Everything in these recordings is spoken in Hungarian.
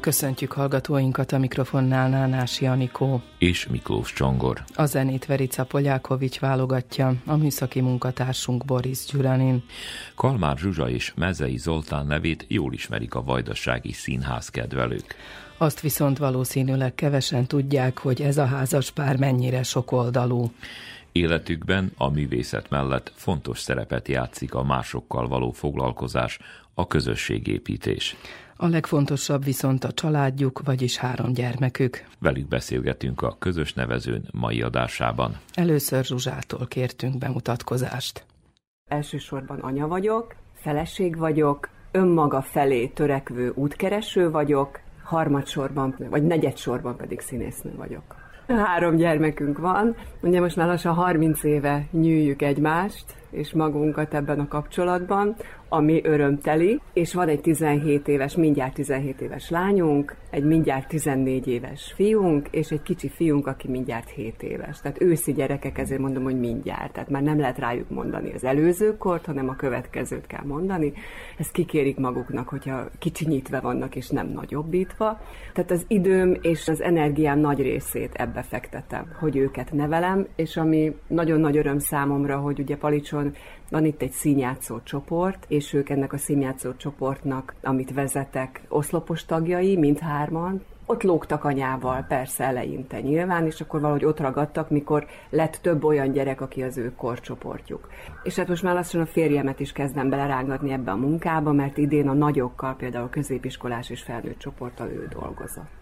Köszöntjük hallgatóinkat a mikrofonnál Nánás Janikó. És Miklós Csongor. A zenét Verica Polyákovics válogatja, a műszaki munkatársunk Boris Gyuranin. Kalmár Zsuzsa és Mezei Zoltán nevét jól ismerik a vajdasági színház kedvelők. Azt viszont valószínűleg kevesen tudják, hogy ez a házas pár mennyire sokoldalú. Életükben a művészet mellett fontos szerepet játszik a másokkal való foglalkozás, a közösségépítés. A legfontosabb viszont a családjuk, vagyis három gyermekük. Velük beszélgetünk a közös nevezőn mai adásában. Először Zsuzsától kértünk bemutatkozást. Elsősorban anya vagyok, feleség vagyok, önmaga felé törekvő útkereső vagyok, harmadsorban, vagy negyedsorban pedig színésznő vagyok. Három gyermekünk van, ugye most már lassan 30 éve nyűjjük egymást, és magunkat ebben a kapcsolatban, ami örömteli, és van egy 17 éves, mindjárt 17 éves lányunk, egy mindjárt 14 éves fiunk, és egy kicsi fiunk, aki mindjárt 7 éves. Tehát őszi gyerekek, ezért mondom, hogy mindjárt. Tehát már nem lehet rájuk mondani az előző kort, hanem a következőt kell mondani. Ezt kikérik maguknak, hogyha kicsinyítve vannak, és nem nagyobbítva. Tehát az időm és az energiám nagy részét ebbe fektetem, hogy őket nevelem, és ami nagyon nagy öröm számomra, hogy ugye Palicson van itt egy színjátszó csoport, és ők ennek a színjátszó csoportnak, amit vezetek, oszlopos tagjai, mindhárman, ott lógtak anyával, persze eleinte nyilván, és akkor valahogy ott ragadtak, mikor lett több olyan gyerek, aki az ő korcsoportjuk. És hát most már lassan a férjemet is kezdem belerángatni ebbe a munkába, mert idén a nagyokkal, például a középiskolás és felnőtt csoporttal ő dolgozott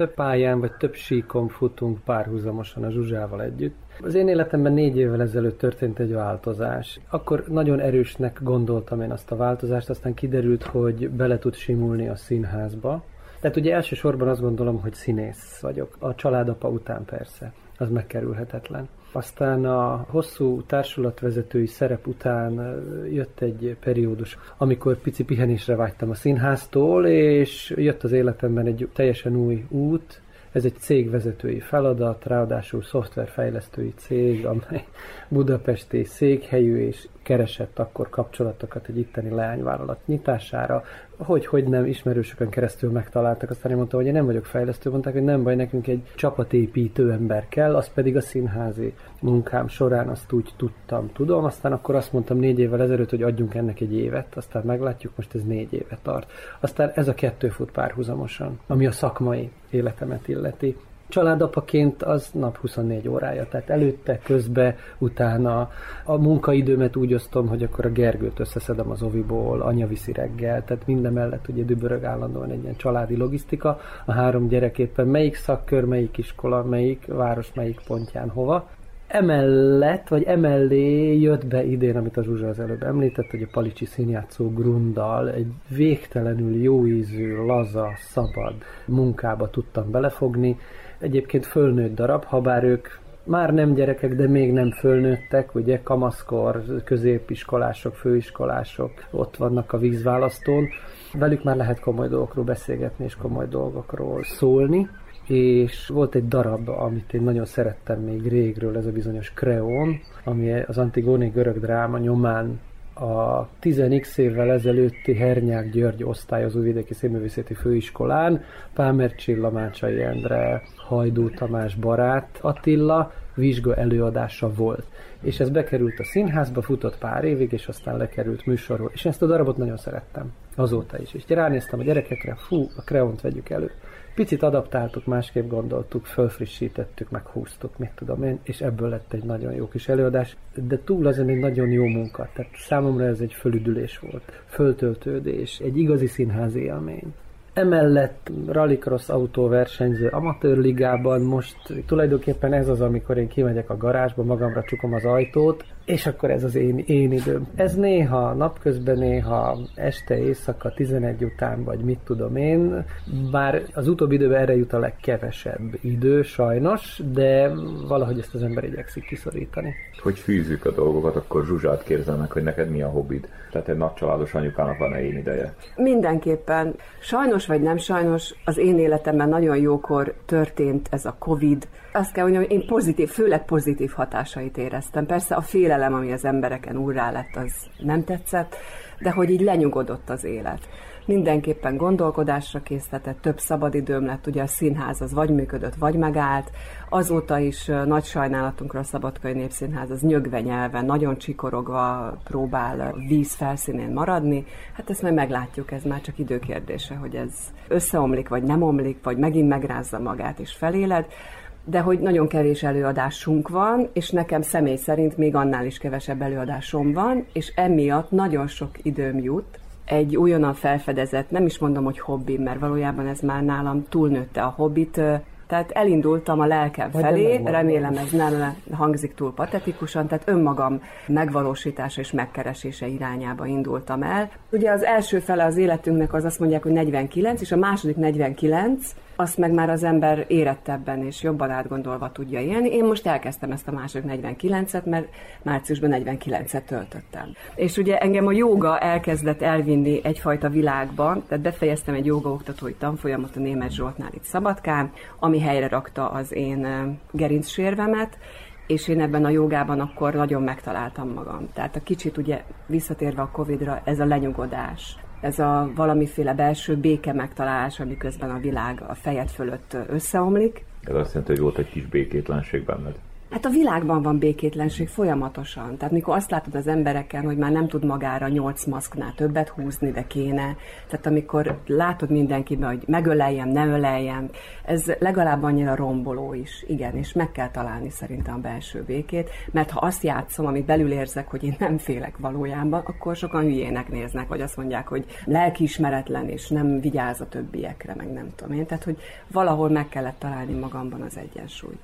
több pályán vagy több síkon futunk párhuzamosan a Zsuzsával együtt. Az én életemben négy évvel ezelőtt történt egy változás. Akkor nagyon erősnek gondoltam én azt a változást, aztán kiderült, hogy bele tud simulni a színházba. Tehát ugye elsősorban azt gondolom, hogy színész vagyok. A családapa után persze. Az megkerülhetetlen. Aztán a hosszú társulatvezetői szerep után jött egy periódus, amikor pici pihenésre vágytam a színháztól, és jött az életemben egy teljesen új út, ez egy cégvezetői feladat, ráadásul szoftverfejlesztői cég, amely budapesti székhelyű és keresett akkor kapcsolatokat egy itteni leányvállalat nyitására, hogy, hogy nem ismerősökön keresztül megtaláltak, aztán én mondta, hogy én nem vagyok fejlesztő, mondták, hogy nem baj, nekünk egy csapatépítő ember kell, az pedig a színházi munkám során azt úgy tudtam, tudom, aztán akkor azt mondtam négy évvel ezelőtt, hogy adjunk ennek egy évet, aztán meglátjuk, most ez négy éve tart. Aztán ez a kettő fut párhuzamosan, ami a szakmai életemet illeti családapaként az nap 24 órája, tehát előtte, közbe, utána. A munkaidőmet úgy osztom, hogy akkor a Gergőt összeszedem az oviból, anya viszi reggel, tehát minden mellett ugye dübörög állandóan egy ilyen családi logisztika, a három gyerek éppen melyik szakkör, melyik iskola, melyik város, melyik pontján hova. Emellett, vagy emellé jött be idén, amit a Zsuzsa az előbb említett, hogy a Palicsi színjátszó Grundal egy végtelenül jó ízű, laza, szabad munkába tudtam belefogni, egyébként fölnőtt darab, ha bár ők már nem gyerekek, de még nem fölnőttek, ugye kamaszkor, középiskolások, főiskolások ott vannak a vízválasztón. Velük már lehet komoly dolgokról beszélgetni és komoly dolgokról szólni, és volt egy darab, amit én nagyon szerettem még régről, ez a bizonyos Kreón, ami az Antigóni görög dráma nyomán a 10x évvel ezelőtti Hernyák György osztályozó vidéki színművészeti főiskolán Pámer Csilla, Mácsai Endre, Hajdú Tamás barát Attila vizsga előadása volt. És ez bekerült a színházba, futott pár évig, és aztán lekerült műsorról. És ezt a darabot nagyon szerettem. Azóta is. És ránéztem a gyerekekre, fú, a kreont vegyük elő. Picit adaptáltuk, másképp gondoltuk, fölfrissítettük, meg húztuk, mit tudom én, és ebből lett egy nagyon jó kis előadás, de túl azon egy nagyon jó munka. Tehát számomra ez egy fölüdülés volt, föltöltődés, egy igazi színházi élmény. Emellett rallycross autóversenyző amatőrligában most tulajdonképpen ez az, amikor én kimegyek a garázsba, magamra csukom az ajtót, és akkor ez az én, én időm. Ez néha napközben, néha este, éjszaka, 11 után, vagy mit tudom én. Bár az utóbbi időben erre jut a legkevesebb idő, sajnos, de valahogy ezt az ember igyekszik kiszorítani. Hogy fűzzük a dolgokat, akkor Zsuzsát kérdezem meg, hogy neked mi a hobbid? Tehát egy nagycsaládos anyukának van-e én ideje? Mindenképpen. Sajnos vagy nem sajnos, az én életemben nagyon jókor történt ez a Covid, azt kell mondjam, hogy én pozitív, főleg pozitív hatásait éreztem. Persze a félelem, ami az embereken úrrá lett, az nem tetszett, de hogy így lenyugodott az élet mindenképpen gondolkodásra készített, több szabadidőm lett, ugye a színház az vagy működött, vagy megállt. Azóta is nagy sajnálatunkra a Szabadkai Népszínház az nyögve nyelven, nagyon csikorogva próbál víz felszínén maradni. Hát ezt majd meglátjuk, ez már csak időkérdése, hogy ez összeomlik, vagy nem omlik, vagy megint megrázza magát és feléled de hogy nagyon kevés előadásunk van, és nekem személy szerint még annál is kevesebb előadásom van, és emiatt nagyon sok időm jut egy újonnan felfedezett, nem is mondom, hogy hobbi, mert valójában ez már nálam túlnőtte a hobbit, tehát elindultam a lelkem felé, remélem ez nem hangzik túl patetikusan, tehát önmagam megvalósítása és megkeresése irányába indultam el. Ugye az első fele az életünknek az azt mondják, hogy 49, és a második 49, azt meg már az ember érettebben és jobban átgondolva tudja élni. Én most elkezdtem ezt a második 49-et, mert márciusban 49-et töltöttem. És ugye engem a joga elkezdett elvinni egyfajta világban, tehát befejeztem egy joga oktatói tanfolyamot a német Zsoltnál itt Szabadkán, ami helyre rakta az én gerincsérvemet, és én ebben a jogában akkor nagyon megtaláltam magam. Tehát a kicsit ugye visszatérve a Covid-ra, ez a lenyugodás, ez a valamiféle belső béke megtalálás, amiközben a világ a fejed fölött összeomlik. Ez azt jelenti, hogy volt egy kis békétlenség benned. Hát a világban van békétlenség folyamatosan. Tehát mikor azt látod az embereken, hogy már nem tud magára nyolc maszknál többet húzni, de kéne. Tehát amikor látod mindenkiben, hogy megöleljem, ne öleljem, ez legalább annyira romboló is. Igen, és meg kell találni szerintem a belső békét, mert ha azt játszom, amit belül érzek, hogy én nem félek valójában, akkor sokan hülyének néznek, vagy azt mondják, hogy lelkiismeretlen, és nem vigyáz a többiekre, meg nem tudom én. Tehát, hogy valahol meg kellett találni magamban az egyensúlyt.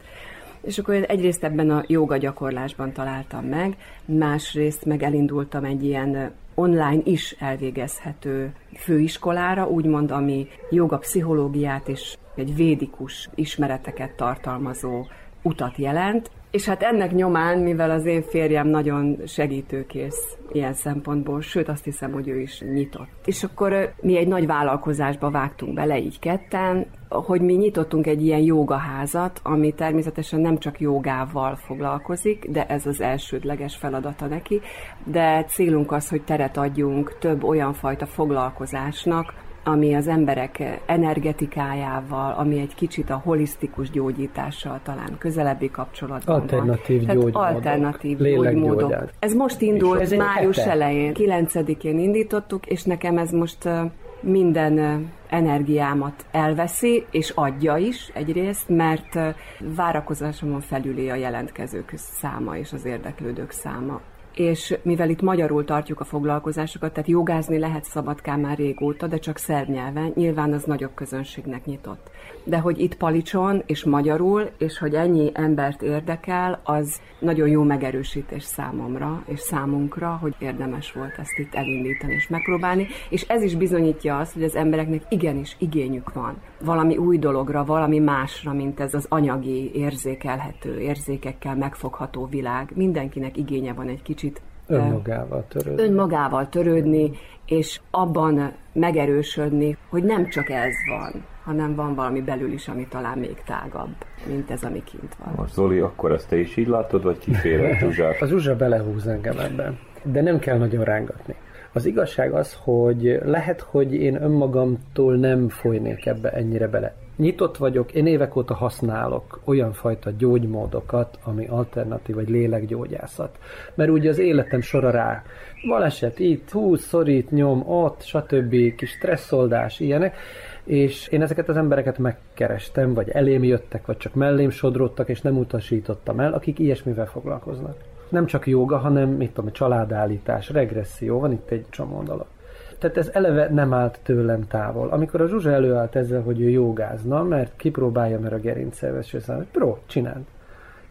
És akkor egyrészt ebben a joga gyakorlásban találtam meg, másrészt meg elindultam egy ilyen online is elvégezhető főiskolára, úgymond, ami joga pszichológiát és egy védikus ismereteket tartalmazó utat jelent, és hát ennek nyomán, mivel az én férjem nagyon segítőkész ilyen szempontból, sőt azt hiszem, hogy ő is nyitott. És akkor mi egy nagy vállalkozásba vágtunk bele, így ketten, hogy mi nyitottunk egy ilyen jogaházat, ami természetesen nem csak jogával foglalkozik, de ez az elsődleges feladata neki, de célunk az, hogy teret adjunk több olyan fajta foglalkozásnak, ami az emberek energetikájával, ami egy kicsit a holisztikus gyógyítással talán közelebbi kapcsolatban Alternatív van. gyógymódok. Alternatív gyógymódok. Ez most indult, ez május hete. elején, 9-én indítottuk, és nekem ez most minden energiámat elveszi, és adja is egyrészt, mert várakozásomon felüli a jelentkezők száma és az érdeklődők száma és mivel itt magyarul tartjuk a foglalkozásokat, tehát jogázni lehet Szabadkán már régóta, de csak szerb nyelven, nyilván az nagyobb közönségnek nyitott. De hogy itt palicson és magyarul, és hogy ennyi embert érdekel, az nagyon jó megerősítés számomra és számunkra, hogy érdemes volt ezt itt elindítani és megpróbálni, és ez is bizonyítja azt, hogy az embereknek igenis igényük van valami új dologra, valami másra, mint ez az anyagi, érzékelhető, érzékekkel megfogható világ. Mindenkinek igénye van egy kicsit önmagával törődni. Önmagával törődni, és abban megerősödni, hogy nem csak ez van, hanem van valami belül is, ami talán még tágabb, mint ez, ami kint van. Most Zoli, akkor ezt te is így látod, vagy kiféle Zsuzsát? A Zsuzsa belehúz engem ebben, de nem kell nagyon rángatni. Az igazság az, hogy lehet, hogy én önmagamtól nem folynék ebbe ennyire bele. Nyitott vagyok, én évek óta használok olyan fajta gyógymódokat, ami alternatív vagy lélekgyógyászat. Mert ugye az életem sora rá baleset itt, húz, szorít, nyom, ott, stb. kis stresszoldás, ilyenek, és én ezeket az embereket megkerestem, vagy elém jöttek, vagy csak mellém sodródtak, és nem utasítottam el, akik ilyesmivel foglalkoznak nem csak joga, hanem mit tudom, családállítás, regresszió, van itt egy csomó dolog. Tehát ez eleve nem állt tőlem távol. Amikor a Zsuzsa előállt ezzel, hogy ő jogázna, mert kipróbálja, mert a gerincszerves hogy pro, csináld.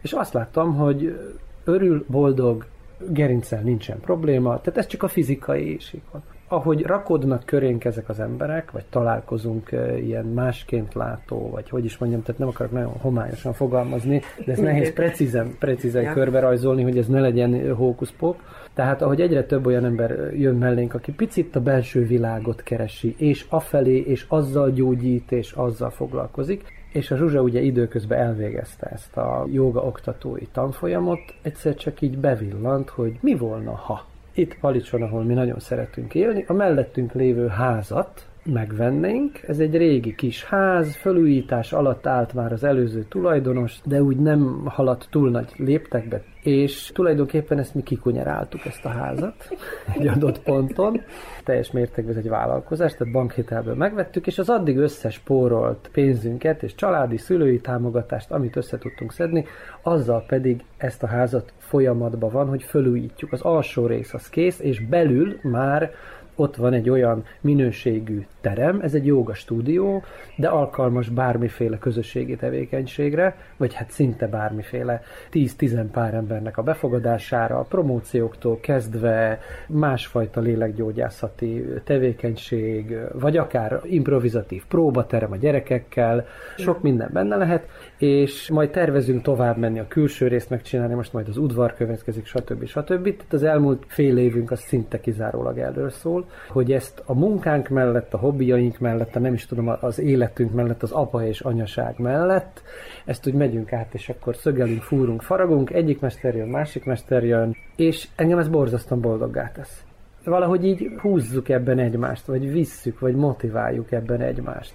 És azt láttam, hogy örül, boldog, gerincsel nincsen probléma, tehát ez csak a fizikai van ahogy rakodnak körénk ezek az emberek, vagy találkozunk ilyen másként látó, vagy hogy is mondjam, tehát nem akarok nagyon homályosan fogalmazni, de ez nehéz precízen, precízen ja. körbe rajzolni, hogy ez ne legyen hókuszpók. Tehát ahogy egyre több olyan ember jön mellénk, aki picit a belső világot keresi, és afelé, és azzal gyógyít, és azzal foglalkozik, és a Zsuzsa ugye időközben elvégezte ezt a joga oktatói tanfolyamot, egyszer csak így bevillant, hogy mi volna, ha itt Palicson, ahol mi nagyon szeretünk élni, a mellettünk lévő házat megvennénk. Ez egy régi kis ház, fölújítás alatt állt már az előző tulajdonos, de úgy nem haladt túl nagy léptekbe, és tulajdonképpen ezt mi kikunyeráltuk, ezt a házat egy adott ponton. Teljes mértékben ez egy vállalkozás, tehát bankhitelből megvettük, és az addig összespórolt pénzünket és családi, szülői támogatást, amit össze tudtunk szedni, azzal pedig ezt a házat folyamatban van, hogy fölújítjuk. Az alsó rész az kész, és belül már ott van egy olyan minőségű terem, ez egy joga stúdió, de alkalmas bármiféle közösségi tevékenységre, vagy hát szinte bármiféle. 10-10 pár embernek a befogadására, a promócióktól kezdve másfajta lélekgyógyászati tevékenység, vagy akár improvizatív próbaterem a gyerekekkel, sok minden benne lehet, és majd tervezünk tovább menni a külső részt megcsinálni, most majd az udvar következik, stb. stb. Tehát az elmúlt fél évünk az szinte kizárólag erről szól, hogy ezt a munkánk mellett, a hobbiaink mellett, a nem is tudom, az életünk mellett, az apa és anyaság mellett, ezt úgy megyünk át, és akkor szögelünk, fúrunk, faragunk, egyik mester jön, másik mester jön, és engem ez borzasztóan boldoggá tesz. Valahogy így húzzuk ebben egymást, vagy visszük, vagy motiváljuk ebben egymást.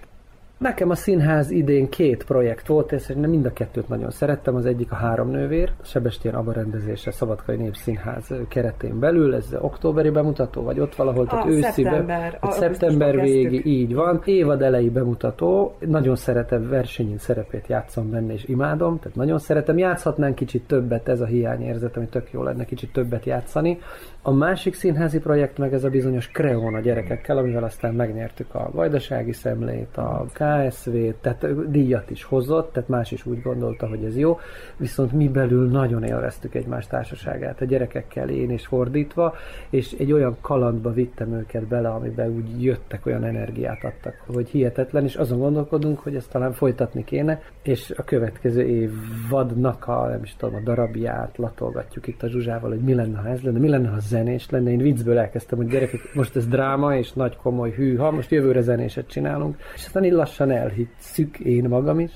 Nekem a színház idén két projekt volt, és mind a kettőt nagyon szerettem. Az egyik a Három nővér, Sebestyén Abba rendezése Szabadkai Népszínház keretén belül, ez októberi bemutató, vagy ott valahol, tehát őszibe, szeptember, a, szeptember végi, így van. Évad elejé bemutató, nagyon szeretem versenyin szerepét játszom benne, és imádom, tehát nagyon szeretem. Játszhatnánk kicsit többet, ez a hiányérzet, ami tök jó lenne kicsit többet játszani. A másik színházi projekt meg ez a bizonyos Kreón a gyerekekkel, amivel aztán megnyertük a Vajdasági Szemlét, a KSV, tehát díjat is hozott, tehát más is úgy gondolta, hogy ez jó, viszont mi belül nagyon élveztük egymás társaságát, a gyerekekkel én is fordítva, és egy olyan kalandba vittem őket bele, amiben úgy jöttek, olyan energiát adtak, hogy hihetetlen, és azon gondolkodunk, hogy ezt talán folytatni kéne, és a következő év vadnak a, nem is tudom, a darabját latolgatjuk itt a Zsuzsával, hogy mi lenne, ha ez lenne, mi lenne, ha zenés lenne. Én viccből elkezdtem, hogy gyerekek, most ez dráma és nagy komoly hűha, most jövőre zenéset csinálunk, és aztán így lassan elhisszük én magam is.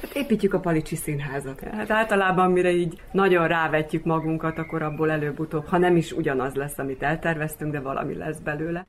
Hát építjük a Palicsi Színházat. Hát általában, mire így nagyon rávetjük magunkat, akkor abból előbb-utóbb, ha nem is ugyanaz lesz, amit elterveztünk, de valami lesz belőle.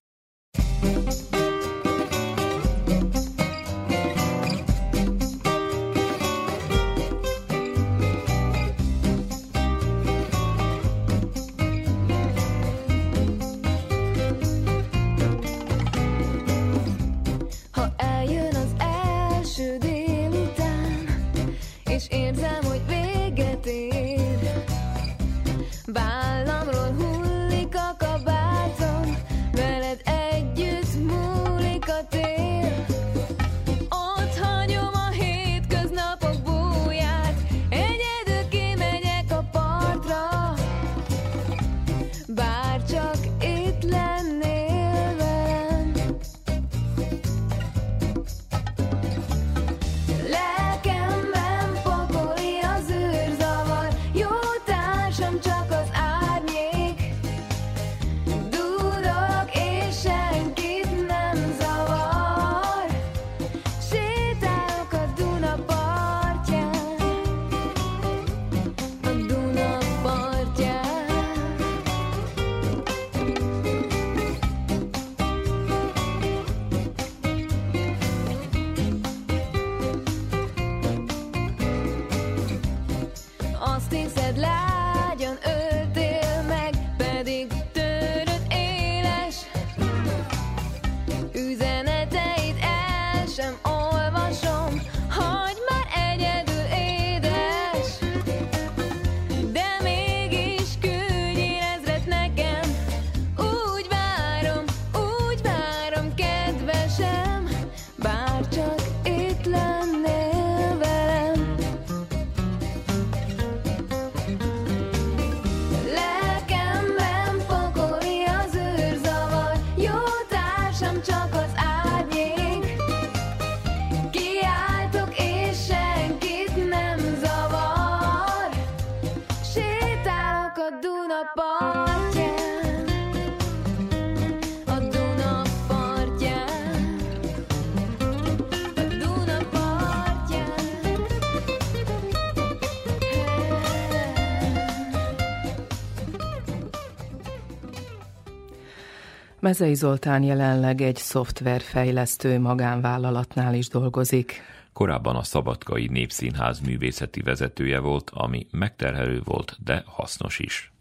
Mezei Zoltán jelenleg egy szoftverfejlesztő magánvállalatnál is dolgozik. Korábban a Szabadkai Népszínház művészeti vezetője volt, ami megterhelő volt, de hasznos is.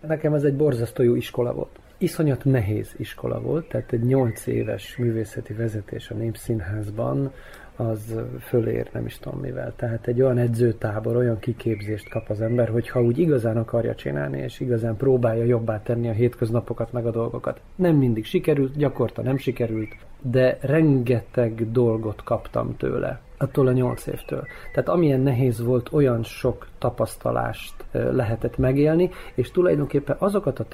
Nekem ez egy borzasztó jó iskola volt. Iszonyat nehéz iskola volt, tehát egy nyolc éves művészeti vezetés a Népszínházban, az fölér nem is tudom mivel. Tehát egy olyan edzőtábor, olyan kiképzést kap az ember, hogy ha úgy igazán akarja csinálni, és igazán próbálja jobbá tenni a hétköznapokat, meg a dolgokat. Nem mindig sikerült, gyakorta nem sikerült, de rengeteg dolgot kaptam tőle attól a nyolc évtől. Tehát amilyen nehéz volt, olyan sok tapasztalást lehetett megélni, és tulajdonképpen azokat a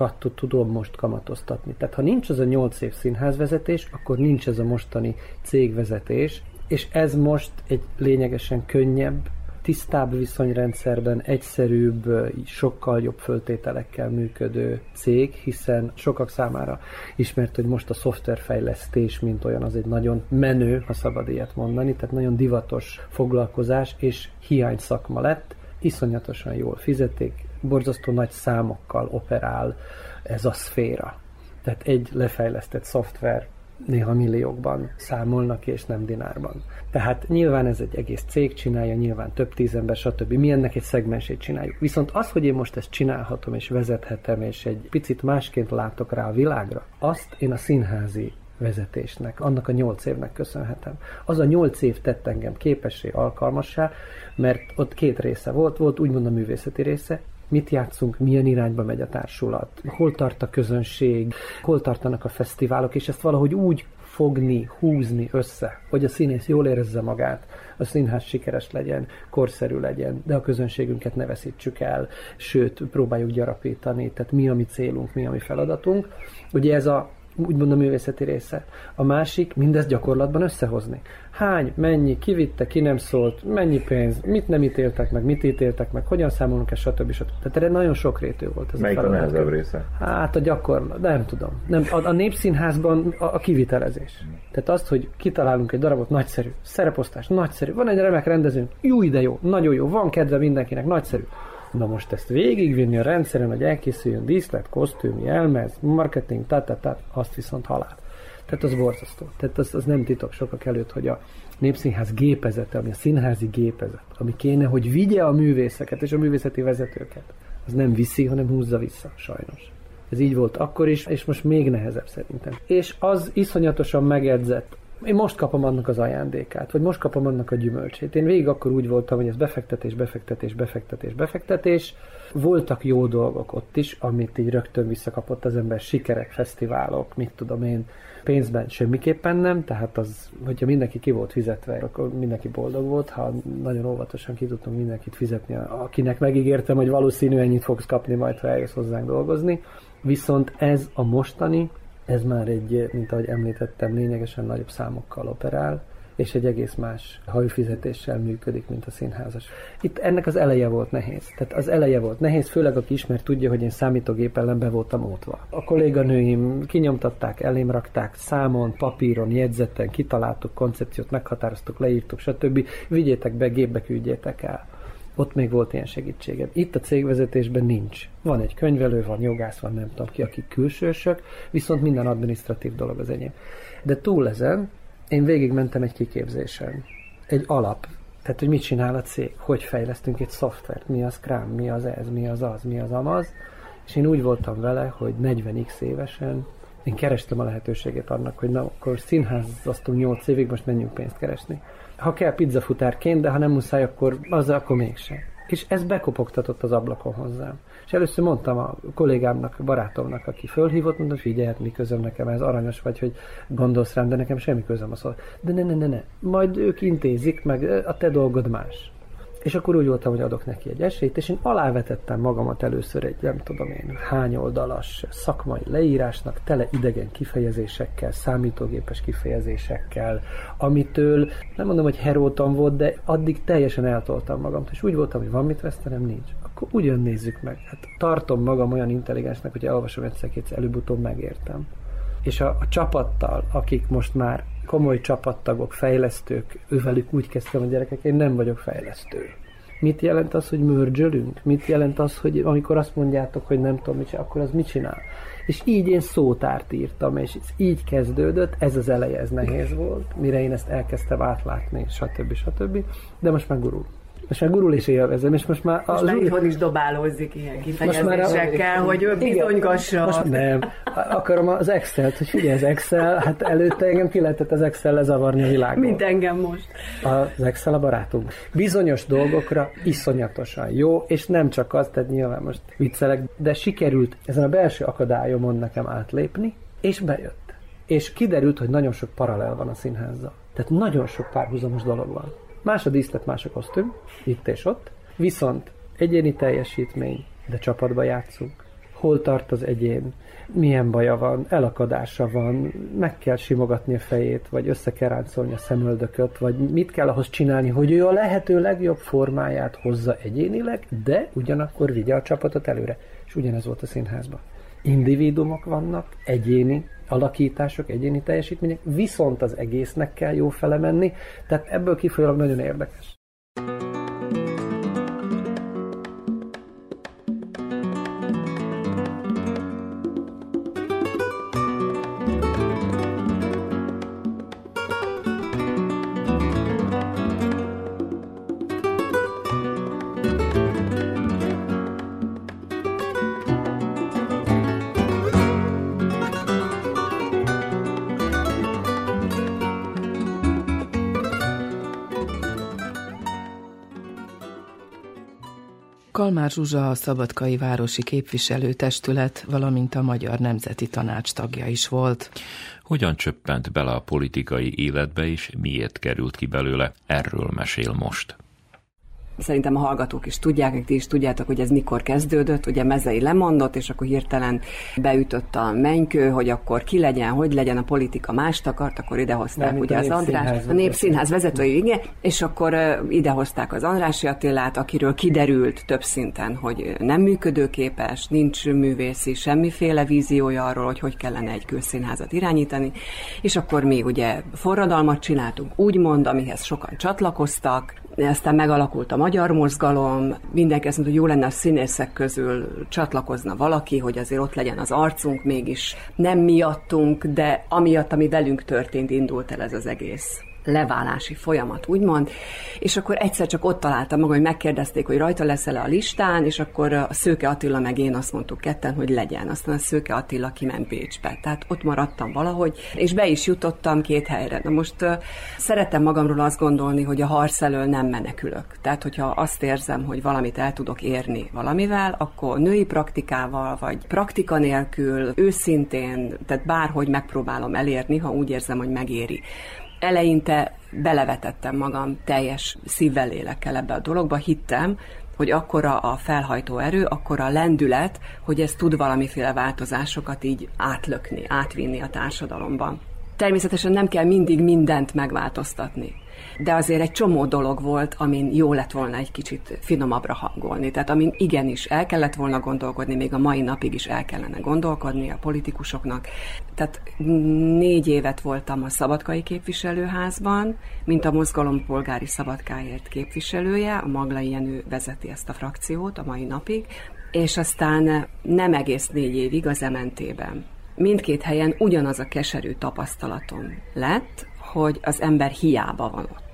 tapasztalatokat tudom most kamatoztatni. Tehát ha nincs az a nyolc év színházvezetés, akkor nincs ez a mostani cégvezetés, és ez most egy lényegesen könnyebb, tisztább viszonyrendszerben, egyszerűbb, sokkal jobb föltételekkel működő cég, hiszen sokak számára ismert, hogy most a szoftverfejlesztés, mint olyan, az egy nagyon menő, ha szabad ilyet mondani, tehát nagyon divatos foglalkozás, és hiány szakma lett, iszonyatosan jól fizetik, borzasztó nagy számokkal operál ez a szféra. Tehát egy lefejlesztett szoftver néha milliókban számolnak, és nem dinárban. Tehát nyilván ez egy egész cég csinálja, nyilván több tíz ember, stb. Mi ennek egy szegmensét csináljuk. Viszont az, hogy én most ezt csinálhatom, és vezethetem, és egy picit másként látok rá a világra, azt én a színházi vezetésnek, annak a nyolc évnek köszönhetem. Az a nyolc év tett engem képessé, alkalmassá, mert ott két része volt, volt úgymond a művészeti része, mit játszunk, milyen irányba megy a társulat, hol tart a közönség, hol tartanak a fesztiválok, és ezt valahogy úgy fogni, húzni össze, hogy a színész jól érezze magát, a színház sikeres legyen, korszerű legyen, de a közönségünket ne veszítsük el, sőt, próbáljuk gyarapítani, tehát mi a mi célunk, mi a mi feladatunk. Ugye ez a úgymond a művészeti része. A másik, mindezt gyakorlatban összehozni. Hány, mennyi, ki vitte, ki nem szólt, mennyi pénz, mit nem ítéltek meg, mit ítéltek meg, hogyan számolunk ezt, stb. stb. Tehát erre nagyon sok rétű volt ez Melyik a, a nehezebb része? Hát a gyakorlat, nem tudom. Nem, a, a népszínházban a, a kivitelezés. Tehát azt, hogy kitalálunk egy darabot, nagyszerű. Szereposztás, nagyszerű. Van egy remek rendezőnk, jó ide jó, nagyon jó, van kedve mindenkinek, nagyszerű. Na most ezt végigvinni a rendszeren, hogy elkészüljön díszlet, kosztüm, jelmez, marketing, tehát, azt viszont halál. Tehát az borzasztó. Tehát az, az nem titok sokak előtt, hogy a Népszínház gépezete, ami a színházi gépezet, ami kéne, hogy vigye a művészeket és a művészeti vezetőket, az nem viszi, hanem húzza vissza, sajnos. Ez így volt akkor is, és most még nehezebb szerintem. És az iszonyatosan megedzett én most kapom annak az ajándékát, vagy most kapom annak a gyümölcsét. Én végig akkor úgy voltam, hogy ez befektetés, befektetés, befektetés, befektetés. Voltak jó dolgok ott is, amit így rögtön visszakapott az ember, sikerek, fesztiválok, mit tudom én, pénzben semmiképpen nem, tehát az, hogyha mindenki ki volt fizetve, akkor mindenki boldog volt, ha nagyon óvatosan ki tudtunk mindenkit fizetni, akinek megígértem, hogy valószínűen ennyit fogsz kapni majd, ha eljössz hozzánk dolgozni. Viszont ez a mostani, ez már egy, mint ahogy említettem, lényegesen nagyobb számokkal operál, és egy egész más hajófizetéssel működik, mint a színházas. Itt ennek az eleje volt nehéz. Tehát az eleje volt nehéz, főleg aki ismer tudja, hogy én számítógép ellen be voltam ótva. A kolléganőim kinyomtatták, elém rakták, számon, papíron, jegyzeten, kitaláltuk koncepciót, meghatároztuk, leírtuk, stb. Vigyétek be, gépbe küldjétek el. Ott még volt ilyen segítségem. Itt a cégvezetésben nincs. Van egy könyvelő, van jogász, van nem tudom ki, akik külsősök, viszont minden administratív dolog az enyém. De túl ezen, én végigmentem egy kiképzésen. Egy alap. Tehát, hogy mit csinál a cég, hogy fejlesztünk egy szoftvert, mi az Scrum, mi az ez, mi az az, mi az amaz. És én úgy voltam vele, hogy 40x évesen én kerestem a lehetőségét annak, hogy na, akkor színházasztunk 8 évig, most menjünk pénzt keresni ha kell pizzafutárként, de ha nem muszáj, akkor az akkor mégsem. És ez bekopogtatott az ablakon hozzám. És először mondtam a kollégámnak, barátomnak, aki fölhívott, mondta, hogy figyelj, mi közöm nekem, ez aranyos vagy, hogy gondolsz rám, de nekem semmi közöm a szó. De ne, ne, ne, ne. Majd ők intézik, meg a te dolgod más. És akkor úgy voltam, hogy adok neki egy esélyt, és én alávetettem magamat először egy, nem tudom én, hány oldalas szakmai leírásnak, tele idegen kifejezésekkel, számítógépes kifejezésekkel, amitől nem mondom, hogy heróton volt, de addig teljesen eltoltam magam. És úgy voltam, hogy van mit vesztenem, nincs. Akkor ugyan nézzük meg. Hát tartom magam olyan intelligensnek, hogy elolvasom egyszer-kétszer, előbb-utóbb megértem. És a, a csapattal, akik most már komoly csapattagok, fejlesztők, ővelük úgy kezdtem a gyerekek, én nem vagyok fejlesztő. Mit jelent az, hogy mörgyölünk? Mit jelent az, hogy amikor azt mondjátok, hogy nem tudom, mit akkor az mit csinál? És így én szótárt írtam, és ez így kezdődött, ez az eleje, ez nehéz volt, mire én ezt elkezdtem átlátni, stb. stb. De most már most már gurul is élvezem, és most már... Most a már itthon is dobálózik ilyen kifejezésekkel, hogy ő bizonygassa. Most nem. Akarom az Excel-t, hogy figyelj, az Excel, hát előtte engem ki lehetett az Excel lezavarni a világban. Mint engem most. Az Excel a barátunk. Bizonyos dolgokra iszonyatosan jó, és nem csak az, tehát nyilván most viccelek, de sikerült ezen a belső akadályomon nekem átlépni, és bejött. És kiderült, hogy nagyon sok paralel van a színházzal. Tehát nagyon sok párhuzamos dolog van. Más a díszlet, más a kosztüm, itt és ott. Viszont egyéni teljesítmény, de csapatba játszunk. Hol tart az egyén, milyen baja van, elakadása van, meg kell simogatni a fejét, vagy össze kell ráncolni a szemöldököt, vagy mit kell ahhoz csinálni, hogy ő a lehető legjobb formáját hozza egyénileg, de ugyanakkor vigye a csapatot előre. És ugyanez volt a színházban. Individumok vannak, egyéni alakítások, egyéni teljesítmények, viszont az egésznek kell jó fele menni, tehát ebből kifolyólag nagyon érdekes. Kalmár Zsuzsa a Szabadkai Városi Képviselőtestület, valamint a Magyar Nemzeti Tanács tagja is volt. Hogyan csöppent bele a politikai életbe, és miért került ki belőle, erről mesél most szerintem a hallgatók is tudják, ti is tudjátok, hogy ez mikor kezdődött, ugye Mezei lemondott, és akkor hirtelen beütött a mennykő, hogy akkor ki legyen, hogy legyen a politika mást akart, akkor idehozták ugye az András, a Népszínház vezetői, igen, és akkor idehozták az Andrási Attilát, akiről kiderült több szinten, hogy nem működőképes, nincs művészi, semmiféle víziója arról, hogy hogy kellene egy külszínházat irányítani, és akkor mi ugye forradalmat csináltunk, úgymond, amihez sokan csatlakoztak, aztán megalakult a magyar mozgalom, mindenki azt mondta, hogy jó lenne a színészek közül csatlakozna valaki, hogy azért ott legyen az arcunk, mégis. Nem miattunk, de amiatt, ami velünk történt, indult el ez az egész leválási folyamat, úgymond, és akkor egyszer csak ott találtam magam, hogy megkérdezték, hogy rajta leszel a listán, és akkor a Szőke Attila meg én azt mondtuk ketten, hogy legyen. Aztán a Szőke Attila kiment Bécsbe. Tehát ott maradtam valahogy, és be is jutottam két helyre. Na most uh, szeretem magamról azt gondolni, hogy a harc elől nem menekülök. Tehát, hogyha azt érzem, hogy valamit el tudok érni valamivel, akkor női praktikával, vagy praktika nélkül, őszintén, tehát bárhogy megpróbálom elérni, ha úgy érzem, hogy megéri eleinte belevetettem magam teljes szívvel, lélekkel ebbe a dologba, hittem, hogy akkora a felhajtó erő, akkora a lendület, hogy ez tud valamiféle változásokat így átlökni, átvinni a társadalomban. Természetesen nem kell mindig mindent megváltoztatni de azért egy csomó dolog volt, amin jó lett volna egy kicsit finomabbra hangolni. Tehát amin igenis el kellett volna gondolkodni, még a mai napig is el kellene gondolkodni a politikusoknak. Tehát négy évet voltam a Szabadkai képviselőházban, mint a mozgalom polgári szabadkáért képviselője, a Maglai Jenő vezeti ezt a frakciót a mai napig, és aztán nem egész négy évig az MNT-ben. Mindkét helyen ugyanaz a keserű tapasztalatom lett, hogy az ember hiába van ott.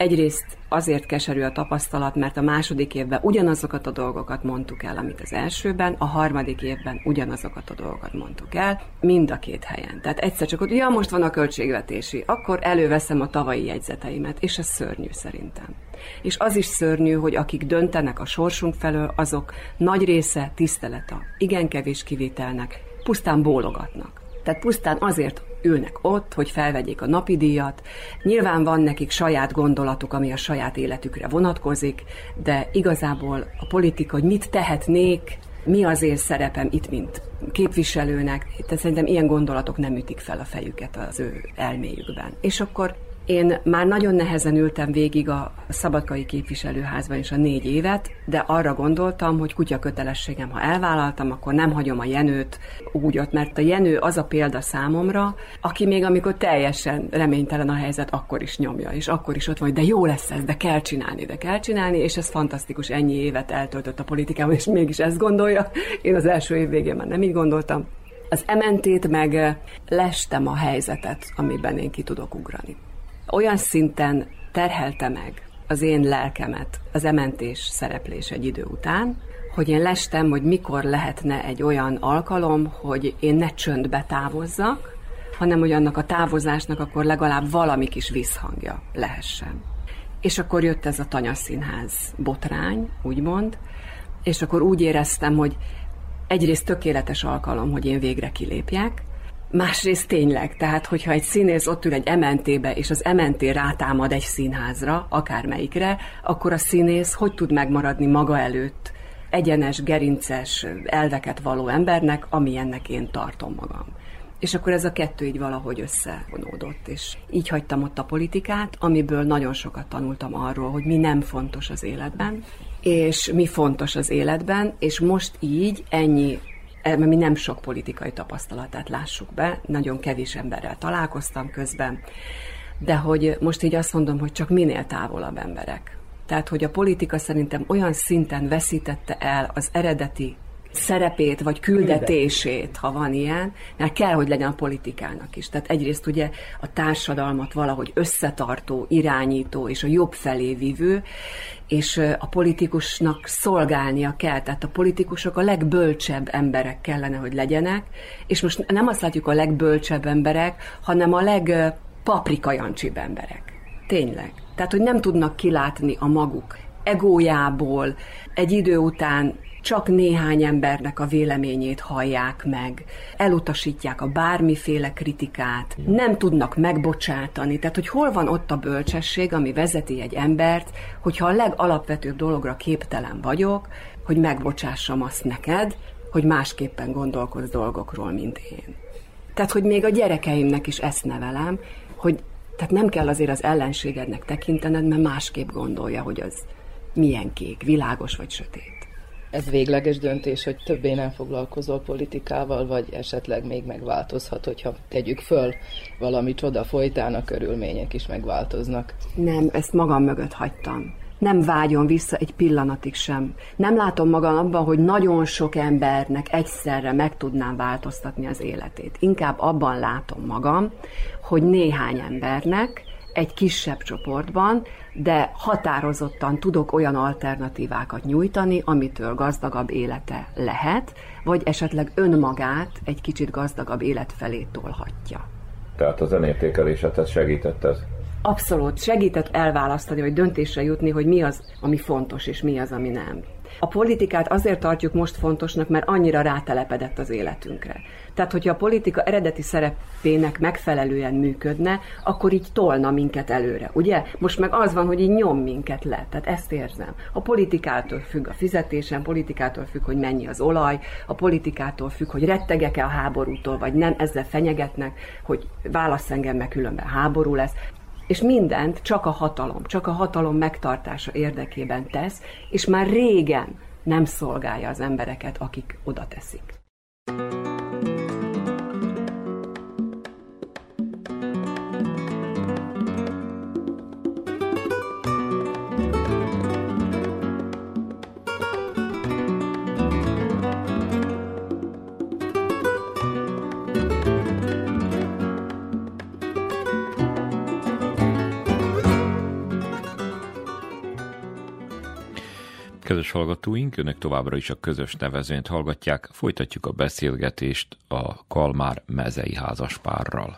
Egyrészt azért keserű a tapasztalat, mert a második évben ugyanazokat a dolgokat mondtuk el, amit az elsőben, a harmadik évben ugyanazokat a dolgokat mondtuk el, mind a két helyen. Tehát egyszer csak ott, ja, most van a költségvetési, akkor előveszem a tavalyi jegyzeteimet, és ez szörnyű szerintem. És az is szörnyű, hogy akik döntenek a sorsunk felől, azok nagy része tiszteleta, igen kevés kivételnek, pusztán bólogatnak. Tehát pusztán azért ülnek ott, hogy felvegyék a napi díjat. Nyilván van nekik saját gondolatuk, ami a saját életükre vonatkozik, de igazából a politika, hogy mit tehetnék, mi az én szerepem itt, mint képviselőnek, tehát szerintem ilyen gondolatok nem ütik fel a fejüket az ő elméjükben. És akkor én már nagyon nehezen ültem végig a szabadkai képviselőházban is a négy évet, de arra gondoltam, hogy kutya kötelességem, ha elvállaltam, akkor nem hagyom a Jenőt úgy ott, mert a Jenő az a példa számomra, aki még amikor teljesen reménytelen a helyzet, akkor is nyomja, és akkor is ott van, hogy de jó lesz ez, de kell csinálni, de kell csinálni, és ez fantasztikus, ennyi évet eltöltött a politikában, és mégis ezt gondolja. Én az első év végén már nem így gondoltam, Az ementét meg lestem a helyzetet, amiben én ki tudok ugrani. Olyan szinten terhelte meg az én lelkemet az ementés szereplés egy idő után, hogy én lestem, hogy mikor lehetne egy olyan alkalom, hogy én ne csöndbe távozzak, hanem hogy annak a távozásnak akkor legalább valami kis visszhangja lehessen. És akkor jött ez a tanyaszínház botrány, úgymond, és akkor úgy éreztem, hogy egyrészt tökéletes alkalom, hogy én végre kilépjek, Másrészt tényleg, tehát hogyha egy színész ott ül egy ementébe, és az ementé rátámad egy színházra, akármelyikre, akkor a színész hogy tud megmaradni maga előtt egyenes, gerinces elveket való embernek, amilyennek én tartom magam. És akkor ez a kettő így valahogy összevonódott, és így hagytam ott a politikát, amiből nagyon sokat tanultam arról, hogy mi nem fontos az életben, és mi fontos az életben, és most így ennyi mert mi nem sok politikai tapasztalatát lássuk be, nagyon kevés emberrel találkoztam közben, de hogy most így azt mondom, hogy csak minél távolabb emberek. Tehát, hogy a politika szerintem olyan szinten veszítette el az eredeti szerepét, vagy küldetését, ha van ilyen, mert kell, hogy legyen a politikának is. Tehát egyrészt ugye a társadalmat valahogy összetartó, irányító és a jobb felé vívő, és a politikusnak szolgálnia kell. Tehát a politikusok a legbölcsebb emberek kellene, hogy legyenek, és most nem azt látjuk a legbölcsebb emberek, hanem a legpaprikajancsibb emberek. Tényleg. Tehát, hogy nem tudnak kilátni a maguk egójából, egy idő után csak néhány embernek a véleményét hallják meg, elutasítják a bármiféle kritikát, nem tudnak megbocsátani. Tehát, hogy hol van ott a bölcsesség, ami vezeti egy embert, hogyha a legalapvetőbb dologra képtelen vagyok, hogy megbocsássam azt neked, hogy másképpen gondolkodsz dolgokról, mint én. Tehát, hogy még a gyerekeimnek is ezt nevelem, hogy tehát nem kell azért az ellenségednek tekintened, mert másképp gondolja, hogy az milyen kék, világos vagy sötét. Ez végleges döntés, hogy többé nem foglalkozol politikával, vagy esetleg még megváltozhat, hogyha tegyük föl valami csoda folytán, a körülmények is megváltoznak. Nem, ezt magam mögött hagytam. Nem vágyon vissza egy pillanatig sem. Nem látom magam abban, hogy nagyon sok embernek egyszerre meg tudnám változtatni az életét. Inkább abban látom magam, hogy néhány embernek egy kisebb csoportban, de határozottan tudok olyan alternatívákat nyújtani, amitől gazdagabb élete lehet, vagy esetleg önmagát egy kicsit gazdagabb élet felé tolhatja. Tehát az önértékelésetet segített ez? Abszolút. Segített elválasztani, vagy döntésre jutni, hogy mi az, ami fontos, és mi az, ami nem. A politikát azért tartjuk most fontosnak, mert annyira rátelepedett az életünkre. Tehát, hogyha a politika eredeti szerepének megfelelően működne, akkor így tolna minket előre. Ugye? Most meg az van, hogy így nyom minket le. Tehát ezt érzem. A politikától függ a fizetésem, politikától függ, hogy mennyi az olaj, a politikától függ, hogy rettegek-e a háborútól, vagy nem, ezzel fenyegetnek, hogy válasz engem, mert különben háború lesz és mindent csak a hatalom, csak a hatalom megtartása érdekében tesz, és már régen nem szolgálja az embereket, akik oda teszik. Kedves hallgatóink, önök továbbra is a közös nevezőnt hallgatják, folytatjuk a beszélgetést a Kalmár mezei házaspárral.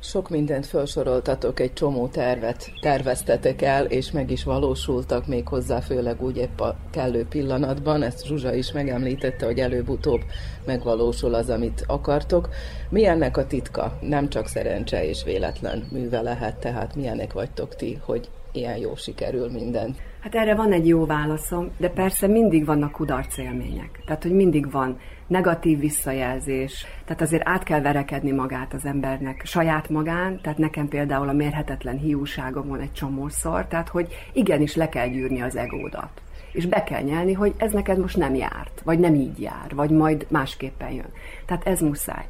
Sok mindent felsoroltatok, egy csomó tervet terveztetek el, és meg is valósultak még hozzá, főleg úgy épp a kellő pillanatban. Ezt Zsuzsa is megemlítette, hogy előbb-utóbb megvalósul az, amit akartok. Mi ennek a titka? Nem csak szerencse és véletlen műve lehet, tehát milyenek vagytok ti, hogy ilyen jó sikerül minden? Hát erre van egy jó válaszom, de persze mindig vannak kudarc élmények. Tehát, hogy mindig van negatív visszajelzés, tehát azért át kell verekedni magát az embernek saját magán, tehát nekem például a mérhetetlen hiúságom van egy csomószor, tehát hogy igenis le kell gyűrni az egódat. És be kell nyelni, hogy ez neked most nem járt, vagy nem így jár, vagy majd másképpen jön. Tehát ez muszáj.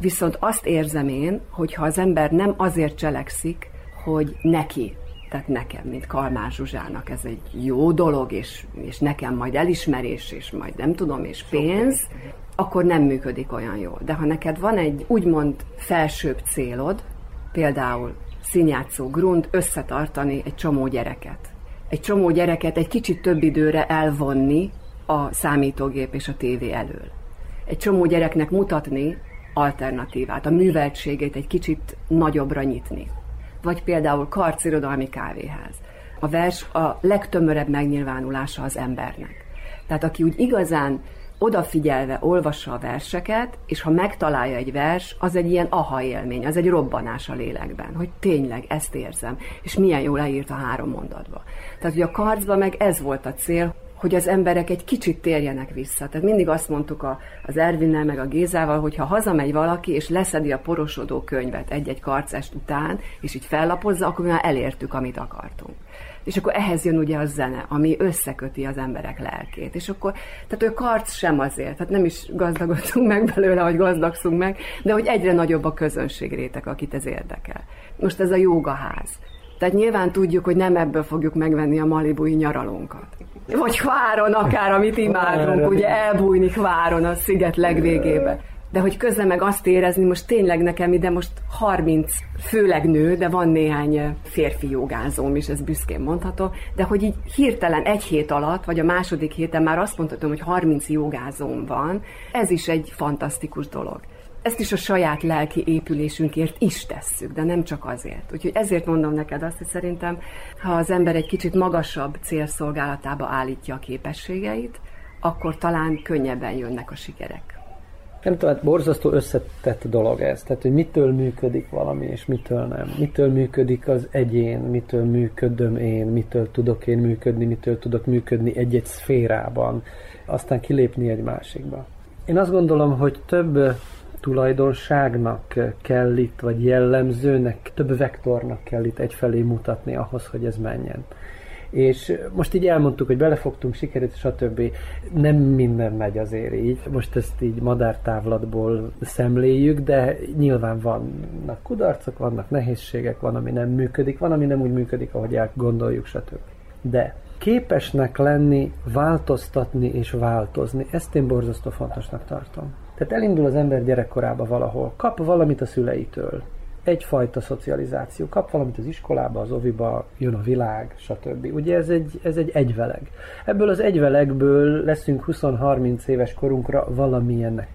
Viszont azt érzem én, hogy ha az ember nem azért cselekszik, hogy neki tehát nekem, mint Kalmár Zsuzsának ez egy jó dolog, és, és nekem majd elismerés, és majd nem tudom, és pénz, akkor nem működik olyan jól. De ha neked van egy úgymond felsőbb célod, például színjátszó grund, összetartani egy csomó gyereket. Egy csomó gyereket egy kicsit több időre elvonni a számítógép és a tévé elől. Egy csomó gyereknek mutatni alternatívát, a műveltségét egy kicsit nagyobbra nyitni. Vagy például karcirodalmi kávéház. A vers a legtömörebb megnyilvánulása az embernek. Tehát aki úgy igazán odafigyelve olvassa a verseket, és ha megtalálja egy vers, az egy ilyen aha élmény, az egy robbanás a lélekben, hogy tényleg ezt érzem, és milyen jól leírt a három mondatba. Tehát, hogy a karcban meg ez volt a cél, hogy az emberek egy kicsit térjenek vissza. Tehát mindig azt mondtuk a, az Ervinnel, meg a Gézával, hogy ha hazamegy valaki, és leszedi a porosodó könyvet egy-egy karcest után, és így fellapozza, akkor már elértük, amit akartunk. És akkor ehhez jön ugye a zene, ami összeköti az emberek lelkét. És akkor, tehát a karc sem azért, tehát nem is gazdagodtunk meg belőle, hogy gazdagszunk meg, de hogy egyre nagyobb a közönség réteg, akit ez érdekel. Most ez a jogaház. Tehát nyilván tudjuk, hogy nem ebből fogjuk megvenni a malibui nyaralónkat. Vagy Hváron akár, amit imádunk, ugye elbújni Hváron a sziget legvégébe. De hogy közben meg azt érezni, most tényleg nekem ide most 30, főleg nő, de van néhány férfi jogázóm is, ez büszkén mondható, de hogy így hirtelen egy hét alatt, vagy a második héten már azt mondhatom, hogy 30 jogázóm van, ez is egy fantasztikus dolog. Ezt is a saját lelki épülésünkért is tesszük, de nem csak azért. Úgyhogy ezért mondom neked azt, hogy szerintem, ha az ember egy kicsit magasabb célszolgálatába állítja a képességeit, akkor talán könnyebben jönnek a sikerek. Nem tudom, hát borzasztó összetett dolog ez. Tehát, hogy mitől működik valami, és mitől nem. Mitől működik az egyén, mitől működöm én, mitől tudok én működni, mitől tudok működni egy-egy szférában, aztán kilépni egy másikba. Én azt gondolom, hogy több tulajdonságnak kell itt, vagy jellemzőnek, több vektornak kell itt egyfelé mutatni ahhoz, hogy ez menjen. És most így elmondtuk, hogy belefogtunk, sikerült, stb. Nem minden megy azért így. Most ezt így madártávlatból szemléljük, de nyilván vannak kudarcok, vannak nehézségek, van, ami nem működik, van, ami nem úgy működik, ahogy gondoljuk, stb. De képesnek lenni, változtatni és változni, ezt én borzasztó fontosnak tartom. Tehát elindul az ember gyerekkorába valahol, kap valamit a szüleitől, egyfajta szocializáció. Kap valamit az iskolába, az oviba, jön a világ, stb. Ugye ez egy, ez egy egyveleg. Ebből az egyvelegből leszünk 20-30 éves korunkra valamilyennek.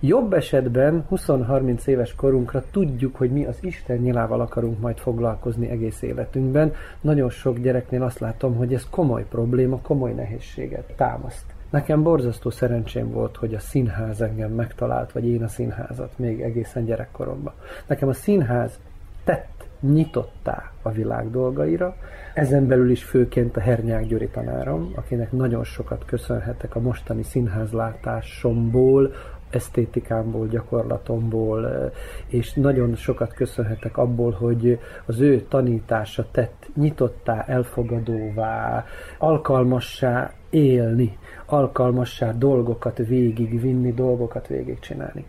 Jobb esetben 20-30 éves korunkra tudjuk, hogy mi az Isten nyilával akarunk majd foglalkozni egész életünkben. Nagyon sok gyereknél azt látom, hogy ez komoly probléma, komoly nehézséget támaszt. Nekem borzasztó szerencsém volt, hogy a színház engem megtalált, vagy én a színházat még egészen gyerekkoromban. Nekem a színház tett, nyitottá a világ dolgaira, ezen belül is főként a Hernyák Gyuri tanárom, akinek nagyon sokat köszönhetek a mostani színházlátásomból, esztétikámból, gyakorlatomból, és nagyon sokat köszönhetek abból, hogy az ő tanítása tett nyitottá, elfogadóvá, alkalmassá élni, alkalmassá dolgokat végigvinni, dolgokat végigcsinálni.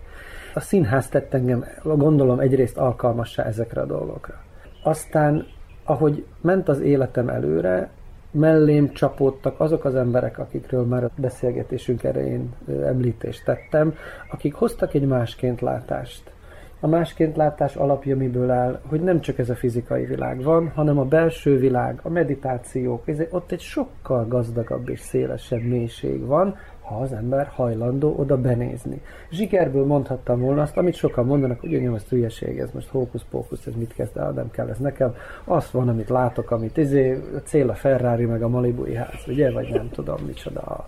A színház tett engem, gondolom egyrészt alkalmassá ezekre a dolgokra. Aztán, ahogy ment az életem előre, mellém csapódtak azok az emberek, akikről már a beszélgetésünk erején említést tettem, akik hoztak egy másként látást. A másként látás alapja miből áll, hogy nem csak ez a fizikai világ van, hanem a belső világ, a meditációk, ez, ott egy sokkal gazdagabb és szélesebb mélység van, ha az ember hajlandó oda benézni. Zsikerből mondhattam volna azt, amit sokan mondanak, hogy nyom, ez hülyeség, ez most hókusz-pókusz, ez mit kezd el, nem kell ez nekem. Az van, amit látok, amit izé, a cél a Ferrari, meg a Malibui ház, ugye, vagy nem tudom, micsoda a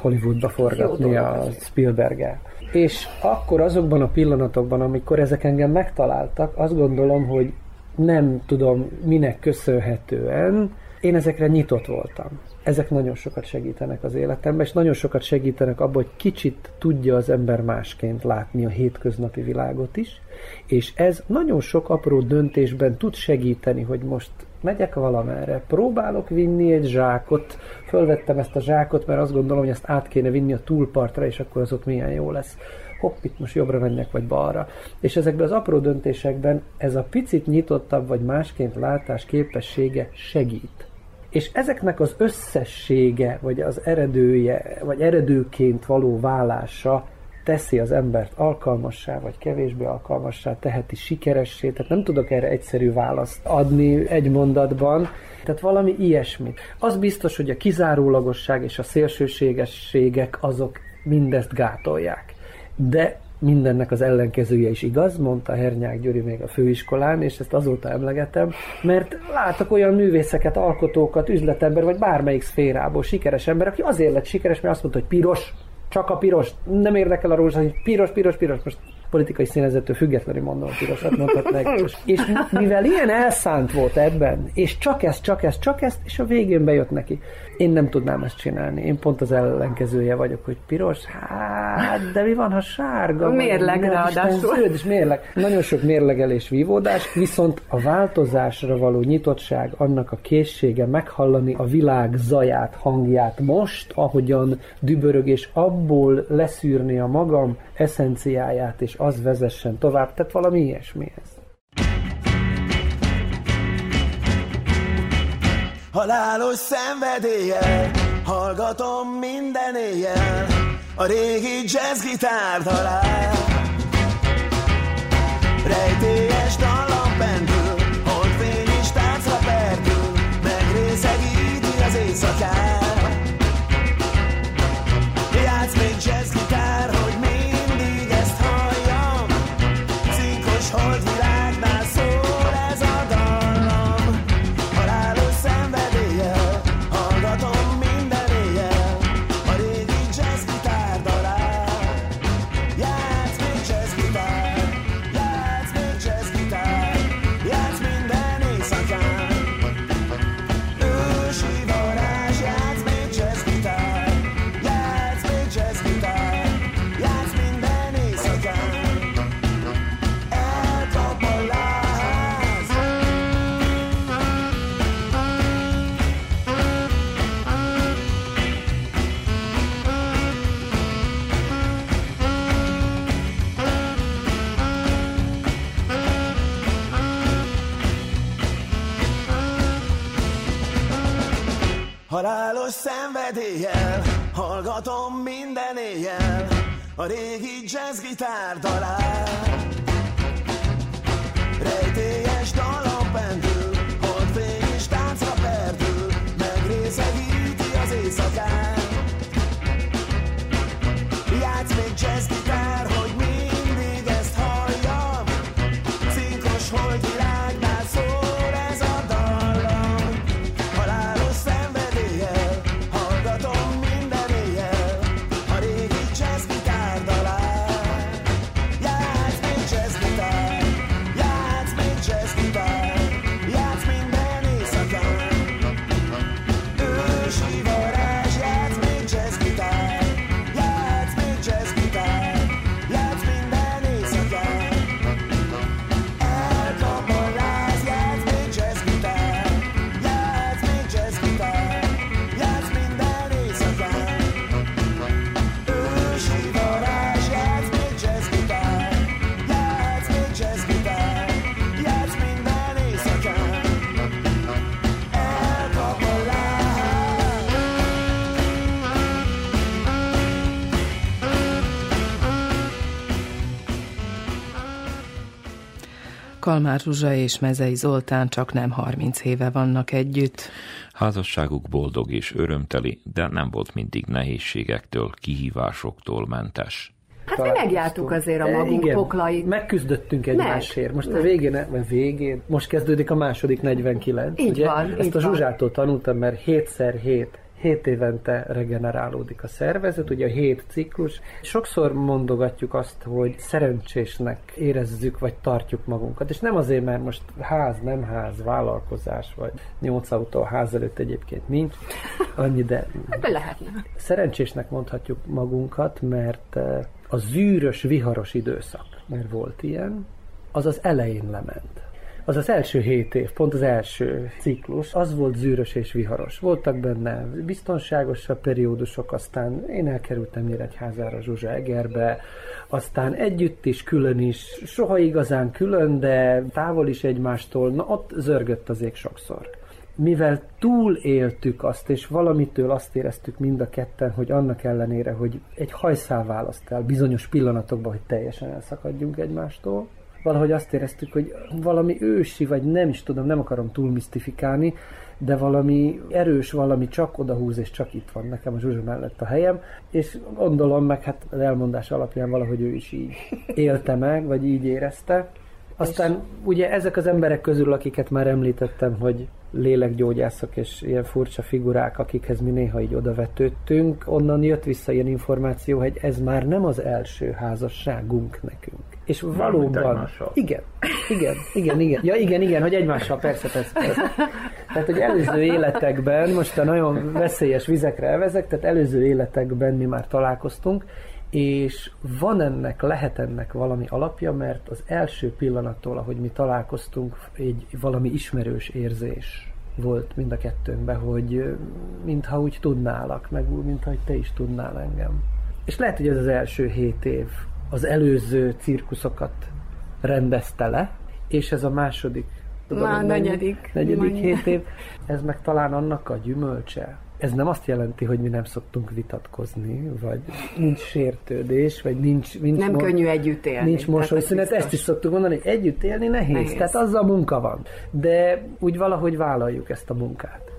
Hollywoodba forgatni a spielberg -el. És akkor azokban a pillanatokban, amikor ezek engem megtaláltak, azt gondolom, hogy nem tudom minek köszönhetően, én ezekre nyitott voltam. Ezek nagyon sokat segítenek az életemben, és nagyon sokat segítenek abban, hogy kicsit tudja az ember másként látni a hétköznapi világot is, és ez nagyon sok apró döntésben tud segíteni, hogy most megyek valamerre, próbálok vinni egy zsákot, fölvettem ezt a zsákot, mert azt gondolom, hogy ezt át kéne vinni a túlpartra, és akkor az ott milyen jó lesz. Hopp, itt most jobbra menjek, vagy balra. És ezekben az apró döntésekben ez a picit nyitottabb, vagy másként látás képessége segít. És ezeknek az összessége, vagy az eredője, vagy eredőként való válása teszi az embert alkalmassá, vagy kevésbé alkalmassá, teheti sikeressé, tehát nem tudok erre egyszerű választ adni egy mondatban, tehát valami ilyesmit. Az biztos, hogy a kizárólagosság és a szélsőségességek azok mindezt gátolják. De mindennek az ellenkezője is igaz, mondta Hernyák Gyuri még a főiskolán, és ezt azóta emlegetem, mert látok olyan művészeket, alkotókat, üzletember, vagy bármelyik szférából sikeres ember, aki azért lett sikeres, mert azt mondta, hogy piros, csak a piros, nem érdekel a rózsaszín, hogy piros, piros, piros, most politikai színezettől függetlenül mondom a pirosat, mondhatnak. és mivel ilyen elszánt volt ebben, és csak ezt, csak ezt, csak ezt, és a végén bejött neki. Én nem tudnám ezt csinálni. Én pont az ellenkezője vagyok, hogy piros, hát, de mi van, ha sárga? Mérleg ráadásul. Zöld és mérleg. Nagyon sok mérlegelés, vívódás, viszont a változásra való nyitottság, annak a készsége meghallani a világ zaját, hangját most, ahogyan dübörög, és abból leszűrni a magam eszenciáját, és az vezessen tovább, tehát valami ilyesmihez. Halálos szenvedéllyel Hallgatom minden éjjel A régi jazzgitár talál Rejtélyes dallam pendül Holdfény is táncra perdül Megrészegíti az éjszakát. Játsz még jazzgitár, hogy mindig ezt halljam. Cinkos holdvilágnál Halálos szenvedéllyel Hallgatom minden éjjel A régi jazzgitár dalát. Rejtélyes dalom pendül Holdfény is táncra perdül Megrészegíti az éjszakát. Játsz még jazzgitár, Kalmár Zsuzsa és Mezei Zoltán csak nem 30 éve vannak együtt. Házasságuk boldog és örömteli, de nem volt mindig nehézségektől, kihívásoktól mentes. Hát mi megjártuk azért a E, magunk igen, poklait. Megküzdöttünk egymásért. Most a Meg. végén, vagy végén, most kezdődik a második 49. Így ugye? van, Ezt így a van. Zsuzsától tanultam, mert 7x7 7 évente regenerálódik a szervezet, ugye a 7 ciklus. Sokszor mondogatjuk azt, hogy szerencsésnek érezzük, vagy tartjuk magunkat, és nem azért, mert most ház, nem ház, vállalkozás, vagy 8 autó a ház előtt egyébként nincs, annyi, de Hát de lehetne. szerencsésnek mondhatjuk magunkat, mert eh, a zűrös, viharos időszak, mert volt ilyen, az az elején lement. Az az első hét év, pont az első ciklus, az volt zűrös és viharos. Voltak benne biztonságosabb periódusok, aztán én elkerültem Nyíregyházára, Zsuzsa Egerbe, aztán együtt is, külön is, soha igazán külön, de távol is egymástól, na ott zörgött az ég sokszor mivel túléltük azt, és valamitől azt éreztük mind a ketten, hogy annak ellenére, hogy egy hajszál választ el bizonyos pillanatokban, hogy teljesen elszakadjunk egymástól, valahogy azt éreztük, hogy valami ősi, vagy nem is tudom, nem akarom túl misztifikálni, de valami erős, valami csak odahúz, és csak itt van nekem a Zsuzsa mellett a helyem, és gondolom meg, hát az elmondás alapján valahogy ő is így élte meg, vagy így érezte. Aztán ugye ezek az emberek közül, akiket már említettem, hogy lélekgyógyászok és ilyen furcsa figurák, akikhez mi néha így odavetődtünk, onnan jött vissza ilyen információ, hogy ez már nem az első házasságunk nekünk. És valóban... Igen, igen, igen, igen. Ja, igen, igen, hogy egymással, persze, persze, persze. Tehát, hogy előző életekben, most a nagyon veszélyes vizekre elvezek, tehát előző életekben mi már találkoztunk, és van ennek, lehet ennek valami alapja, mert az első pillanattól, ahogy mi találkoztunk, egy valami ismerős érzés volt mind a kettőnkben, hogy mintha úgy tudnálak, meg úgy, mintha te is tudnál engem. És lehet, hogy ez az első hét év az előző cirkuszokat rendezte le, és ez a második, Már hogy mennyi? negyedik. negyedik hét év, ez meg talán annak a gyümölcse. Ez nem azt jelenti, hogy mi nem szoktunk vitatkozni, vagy nincs sértődés, vagy nincs... nincs Nem mo- könnyű együtt élni. Nincs mosolyszünet, ezt is szoktuk mondani, hogy együtt élni nehéz, Nehéz. nehéz. tehát azzal munka van. De úgy valahogy vállaljuk ezt a munkát.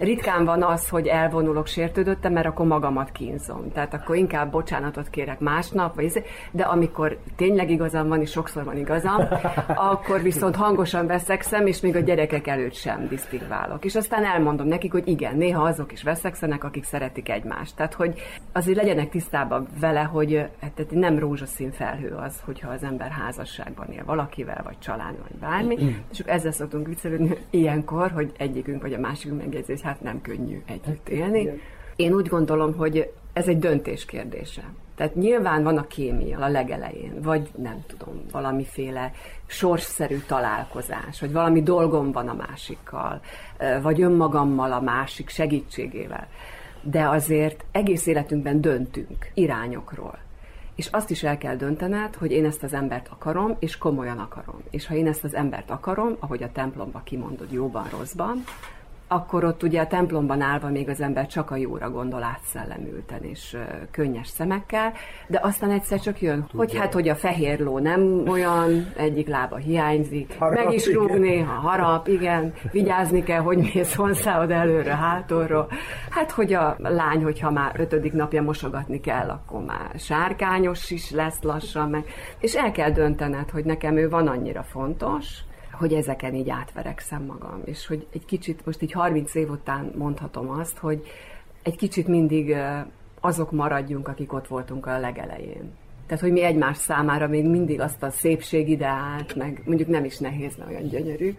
Ritkán van az, hogy elvonulok sértődöttem, mert akkor magamat kínzom. Tehát akkor inkább bocsánatot kérek másnap, vagy izé, de amikor tényleg igazam van, és sokszor van igazam, akkor viszont hangosan veszekszem, és még a gyerekek előtt sem disztingválok. És aztán elmondom nekik, hogy igen, néha azok is veszekszenek, akik szeretik egymást. Tehát, hogy azért legyenek tisztában vele, hogy hát, nem rózsaszín felhő az, hogyha az ember házasságban él valakivel, vagy család, vagy bármi. És akkor ezzel szoktunk viccelődni ilyenkor, hogy egyikünk vagy a másikunk megjegyzi, hogy hát nem könnyű együtt élni. Én úgy gondolom, hogy ez egy döntés kérdése. Tehát nyilván van a kémia a legelején, vagy nem tudom, valamiféle sorsszerű találkozás, vagy valami dolgom van a másikkal, vagy önmagammal a másik segítségével. De azért egész életünkben döntünk irányokról. És azt is el kell döntened, hogy én ezt az embert akarom, és komolyan akarom. És ha én ezt az embert akarom, ahogy a templomba kimondod jóban, rosszban, akkor ott ugye a templomban állva még az ember csak a jóra gondol átszellemülten és könnyes szemekkel, de aztán egyszer csak jön, hogy hát, hogy a fehér ló nem olyan, egyik lába hiányzik, Harap, meg is rúg néha, harap, igen, vigyázni kell, hogy mész hozzáad előre, hátulról. Hát, hogy a lány, hogyha már ötödik napja mosogatni kell, akkor már sárkányos is lesz lassan, meg. És el kell döntened, hogy nekem ő van annyira fontos, hogy ezeken így átverekszem magam, és hogy egy kicsit, most így 30 év után mondhatom azt, hogy egy kicsit mindig azok maradjunk, akik ott voltunk a legelején. Tehát, hogy mi egymás számára még mindig azt a szépségideált, meg mondjuk nem is nehéz, mert olyan gyönyörű.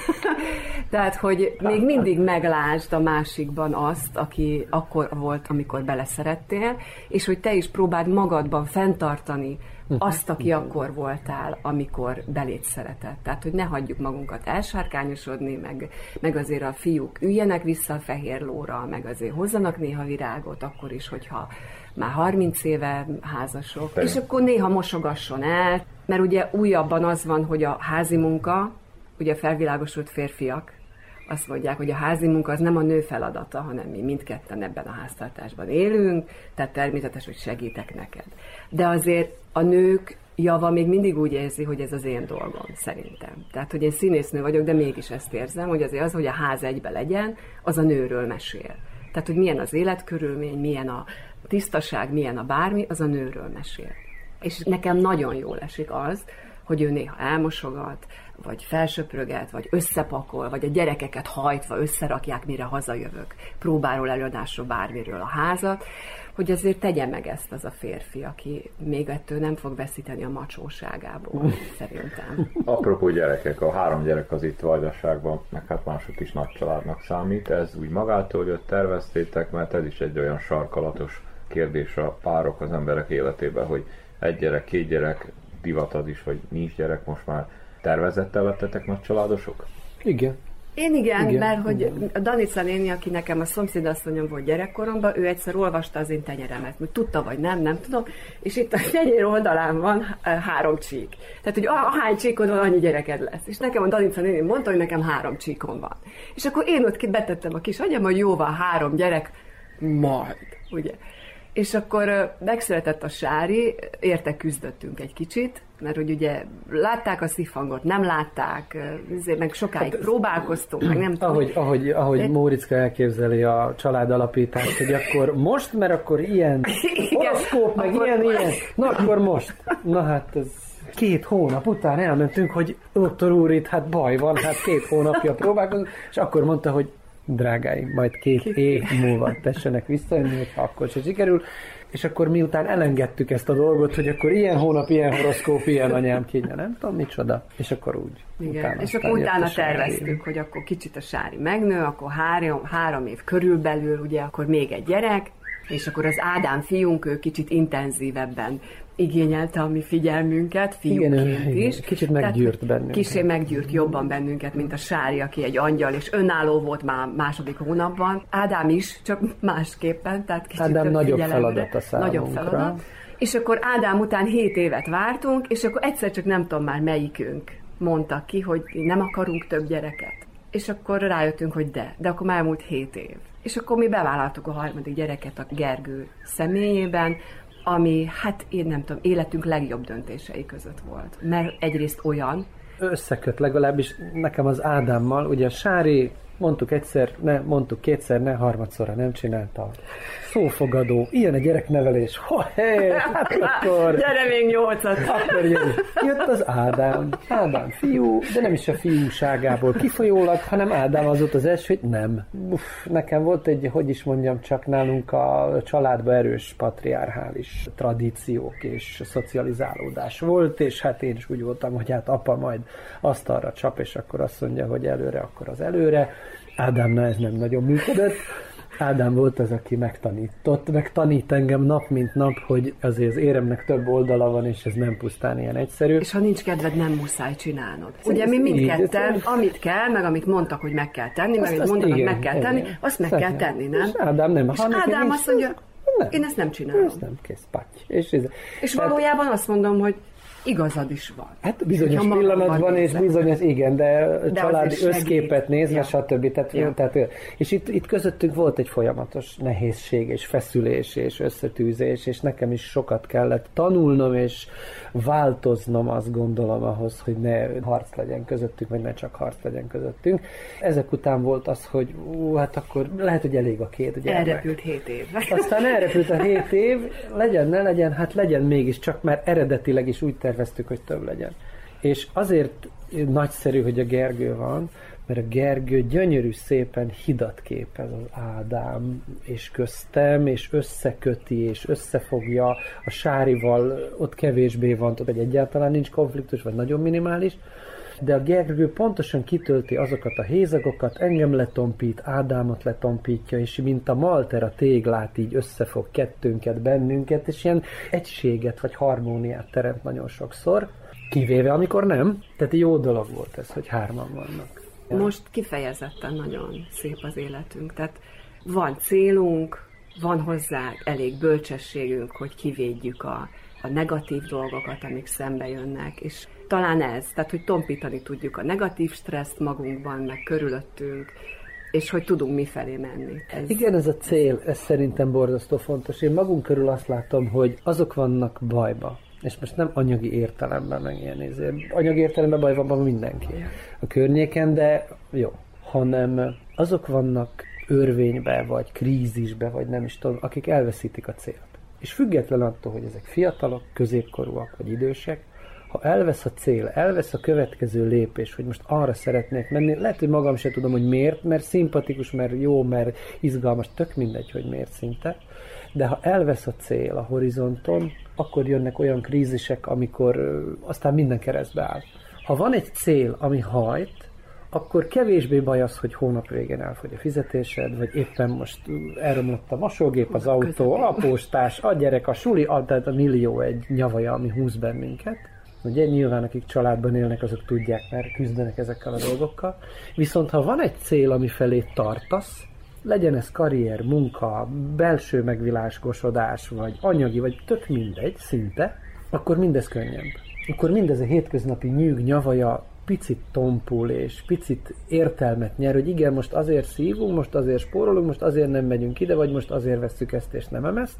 Tehát, hogy még mindig meglásd a másikban azt, aki akkor volt, amikor beleszerettél, és hogy te is próbáld magadban fenntartani azt, aki akkor voltál, amikor beléd szeretett. Tehát, hogy ne hagyjuk magunkat elsárkányosodni, meg, meg azért a fiúk üljenek vissza a fehér lóra, meg azért hozzanak néha virágot, akkor is, hogyha már 30 éve házasok, és akkor néha mosogasson el, mert ugye újabban az van, hogy a házi munka, ugye felvilágosult férfiak, azt mondják, hogy a házi munka az nem a nő feladata, hanem mi mindketten ebben a háztartásban élünk, tehát természetes, hogy segítek neked. De azért a nők java még mindig úgy érzi, hogy ez az én dolgom, szerintem. Tehát, hogy én színésznő vagyok, de mégis ezt érzem, hogy azért az, hogy a ház egybe legyen, az a nőről mesél. Tehát, hogy milyen az életkörülmény, milyen a tisztaság, milyen a bármi, az a nőről mesél. És nekem nagyon jól esik az, hogy ő néha elmosogat, vagy felsöpröget, vagy összepakol, vagy a gyerekeket hajtva összerakják, mire hazajövök. Próbáról, előadásról, bármiről a házat, hogy azért tegye meg ezt az a férfi, aki még ettől nem fog veszíteni a macsóságából, szerintem. Apropó gyerekek, a három gyerek az itt Vajdaságban, meg hát mások is nagy családnak számít. Ez úgy magától jött, terveztétek, mert ez is egy olyan sarkalatos kérdés a párok az emberek életében, hogy egy gyerek, két gyerek, divat az is, hogy nincs gyerek most már. Tervezettel lettetek nagy családosok? Igen. Én igen, Igen, mert hogy igen. Danica néni, aki nekem a szomszédasszonyom volt gyerekkoromban, ő egyszer olvasta az én tenyeremet, hogy tudta vagy nem, nem tudom, és itt a tenyér oldalán van eh, három csík. Tehát, hogy ahány csíkod van, annyi gyereked lesz. És nekem a Danica néni mondta, hogy nekem három csíkom van. És akkor én ott ki betettem a kis agyam, hogy jó van, három gyerek, majd, ugye. És akkor megszületett a Sári, érte küzdöttünk egy kicsit, mert hogy ugye látták a sziffangot, nem látták, meg sokáig próbálkoztunk, meg nem tudom. Hát Ahogy, ahogy, ahogy Móriczka elképzeli a család alapítást, hogy akkor most, mert akkor ilyen horoszkóp, meg akkor ilyen, ilyen. Na akkor most. Na hát ez két hónap után elmentünk, hogy doktor úr, itt hát baj van, hát két hónapja próbálkozunk, és akkor mondta, hogy drágáim, majd két év múlva tessenek visszajönni, hogyha akkor se sikerül. És akkor miután elengedtük ezt a dolgot, hogy akkor ilyen hónap, ilyen horoszkóp, ilyen anyám kénye, nem tudom micsoda, és akkor úgy. Igen, és aztán akkor utána terveztük, hogy akkor kicsit a Sári megnő, akkor három, három év körülbelül, ugye akkor még egy gyerek, és akkor az Ádám fiunk, ő kicsit intenzívebben igényelte a mi figyelmünket, fiúként igen, is. kicsit meggyűrt bennünket. Kicsit meggyűrt jobban bennünket, mint a Sári, aki egy angyal, és önálló volt már második hónapban. Ádám is, csak másképpen, tehát kicsit Ádám nagyobb feladat a számunkra. Nagyobb feladat. És akkor Ádám után 7 évet vártunk, és akkor egyszer csak nem tudom már melyikünk mondta ki, hogy nem akarunk több gyereket. És akkor rájöttünk, hogy de, de akkor már elmúlt 7 év. És akkor mi bevállaltuk a harmadik gyereket a Gergő személyében, ami, hát én nem tudom, életünk legjobb döntései között volt. Mert egyrészt olyan, összeköt legalábbis nekem az Ádámmal, ugye a Sári mondtuk egyszer, ne, mondtuk kétszer, ne, harmadszorra nem csinálta. Szófogadó, ilyen a gyereknevelés, ha hé, hát akkor, gyere még nyolcat! akkor jön. Jött az Ádám, Ádám fiú, de nem is a fiúságából kifolyólag, hanem Ádám az volt az első, hogy nem. Uff, nekem volt egy, hogy is mondjam, csak nálunk a családban erős patriarchális tradíciók és szocializálódás volt, és hát én is úgy voltam, hogy hát apa majd asztalra csap, és akkor azt mondja, hogy előre, akkor az előre. Ádámnál ez nem nagyon működött. Ádám volt az, aki megtanított, meg tanít engem nap mint nap, hogy azért az éremnek több oldala van, és ez nem pusztán ilyen egyszerű. És ha nincs kedved, nem muszáj csinálnod. Ugye mi így, mindketten, ez- amit kell, meg amit mondtak, hogy meg kell tenni, meg Azt- amit azt mondanak, igen, meg kell igen. tenni, azt meg kell tenni, nem? És Ádám nem. És Ádám azt mondja, nem. én ezt nem csinálom. Ez nem kész, patty. És, ez, És tehát- valójában azt mondom, hogy igazad is van. Hát bizonyos magamban pillanatban, és bizonyos, igen, de, azért családi összképet nézve, Ja. stb. Tehát, Ja. tehát, és itt, itt közöttünk volt egy folyamatos nehézség, és feszülés, és összetűzés, és nekem is sokat kellett tanulnom, és változnom azt gondolom ahhoz, hogy ne harc legyen közöttünk, vagy ne csak harc legyen közöttünk. Ezek után volt az, hogy ú, hát akkor lehet, hogy elég a két gyermek. Elrepült hét év. Aztán elrepült a 7 év, legyen, ne legyen, hát legyen mégis, csak mert eredetileg is úgy terveztük, hogy több legyen. És azért nagyszerű, hogy a Gergő van, mert a Gergő gyönyörű szépen hidat képez az Ádám és köztem, és összeköti, és összefogja a Sárival, ott kevésbé van, ott egyáltalán nincs konfliktus, vagy nagyon minimális, de a Gergő pontosan kitölti azokat a hézagokat, engem letompít, Ádámot letompítja, és mint a malter a téglát így összefog kettőnket, bennünket, és ilyen egységet vagy harmóniát teremt nagyon sokszor, kivéve amikor nem. Tehát jó dolog volt ez, hogy hárman vannak. Most kifejezetten nagyon szép az életünk. Tehát van célunk, van hozzá elég bölcsességünk, hogy kivédjük a, a negatív dolgokat, amik szembe jönnek, és talán ez, tehát hogy tompítani tudjuk a negatív stresszt magunkban, meg körülöttünk, és hogy tudunk mifelé menni. Ez, Igen, ez a cél, ez szerintem borzasztó fontos. Én magunk körül azt látom, hogy azok vannak bajba, és most nem anyagi értelemben, meg ilyen izé. Anyagi értelemben baj van mindenki a környéken, de jó, hanem azok vannak örvénybe, vagy krízisbe, vagy nem is tudom, akik elveszítik a célt. És független attól, hogy ezek fiatalok, középkorúak, vagy idősek, ha elvesz a cél, elvesz a következő lépés, hogy most arra szeretnék menni, lehet, hogy magam se tudom, hogy miért, mert szimpatikus, mert jó, mert izgalmas, tök mindegy, hogy miért szinte, de ha elvesz a cél a horizonton, akkor jönnek olyan krízisek, amikor aztán minden keresztbe áll. Ha van egy cél, ami hajt, akkor kevésbé baj az, hogy hónap végén elfogy a fizetésed, vagy éppen most elromlott a mosógép, az autó, a postás, a gyerek, a suli, a, tehát a millió egy nyavaja, ami húz bennünket. Ugye nyilván akik családban élnek, azok tudják, mert küzdenek ezekkel a dolgokkal. Viszont ha van egy cél, ami felé tartasz, legyen ez karrier, munka, belső megvilágosodás, vagy anyagi, vagy tök mindegy, szinte, akkor mindez könnyebb. Akkor mindez a hétköznapi nyűg, nyavaja picit tompul, és picit értelmet nyer, hogy igen, most azért szívunk, most azért spórolunk, most azért nem megyünk ide, vagy most azért vesszük ezt és nem ezt,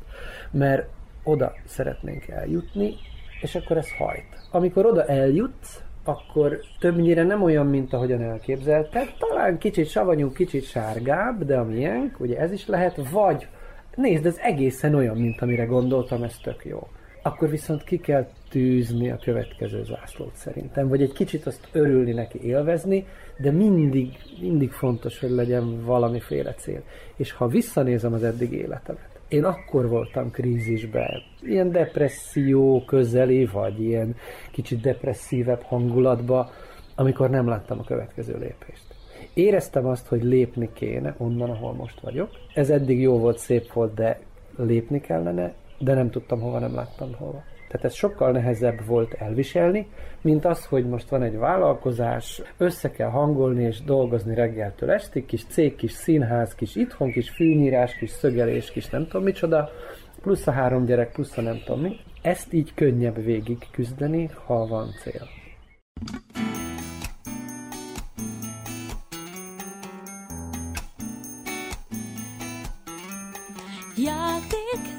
mert oda szeretnénk eljutni, és akkor ez hajt. Amikor oda eljutsz, akkor többnyire nem olyan, mint ahogyan elképzelted, talán kicsit savanyú, kicsit sárgább, de a miénk, ugye ez is lehet, vagy nézd, ez egészen olyan, mint amire gondoltam, ez tök jó. Akkor viszont ki kell tűzni a következő zászlót szerintem, vagy egy kicsit azt örülni neki, élvezni, de mindig, mindig fontos, hogy legyen valamiféle cél. És ha visszanézem az eddig életemet, én akkor voltam krízisben, ilyen depresszió közeli, vagy ilyen kicsit depresszívebb hangulatba, amikor nem láttam a következő lépést. Éreztem azt, hogy lépni kéne onnan, ahol most vagyok. Ez eddig jó volt, szép volt, de lépni kellene, de nem tudtam hova, nem láttam hova. Tehát ez sokkal nehezebb volt elviselni, mint az, hogy most van egy vállalkozás, össze kell hangolni és dolgozni reggeltől estig, kis cég, kis színház, kis itthon, kis fűnyírás, kis szögelés, kis nem tudom micsoda, plusz a három gyerek, plusz a nem tudom mi. Ezt így könnyebb végig küzdeni, ha van cél. Játék,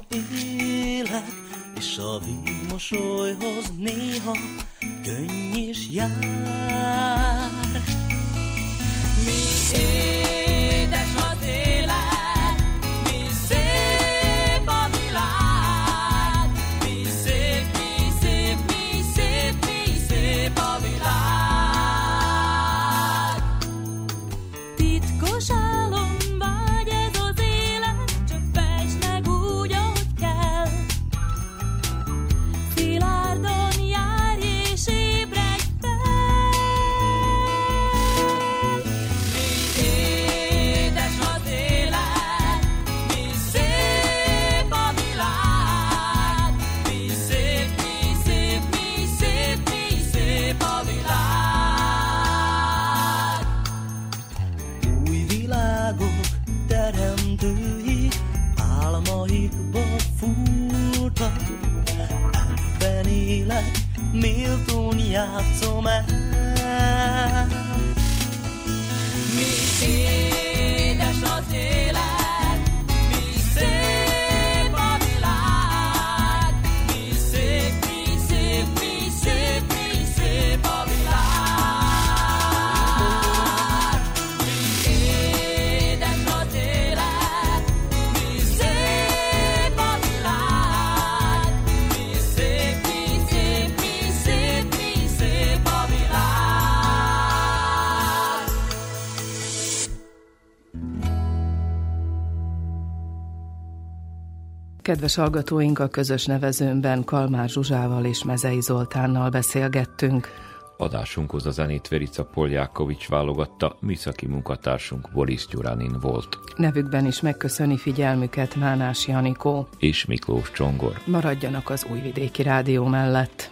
vímosolyhoz néha könny is jár. Kedves hallgatóink, a közös nevezőmben Kalmár Zsuzsával és Mezei Zoltánnal beszélgettünk. Adásunkhoz a zenét Verica Poljákovics válogatta, műszaki munkatársunk Boris Gyuranin volt, Nevükben is megköszöni figyelmüket Mánás Janikó. és Miklós Csongor. Maradjanak az Újvidéki Rádió mellett.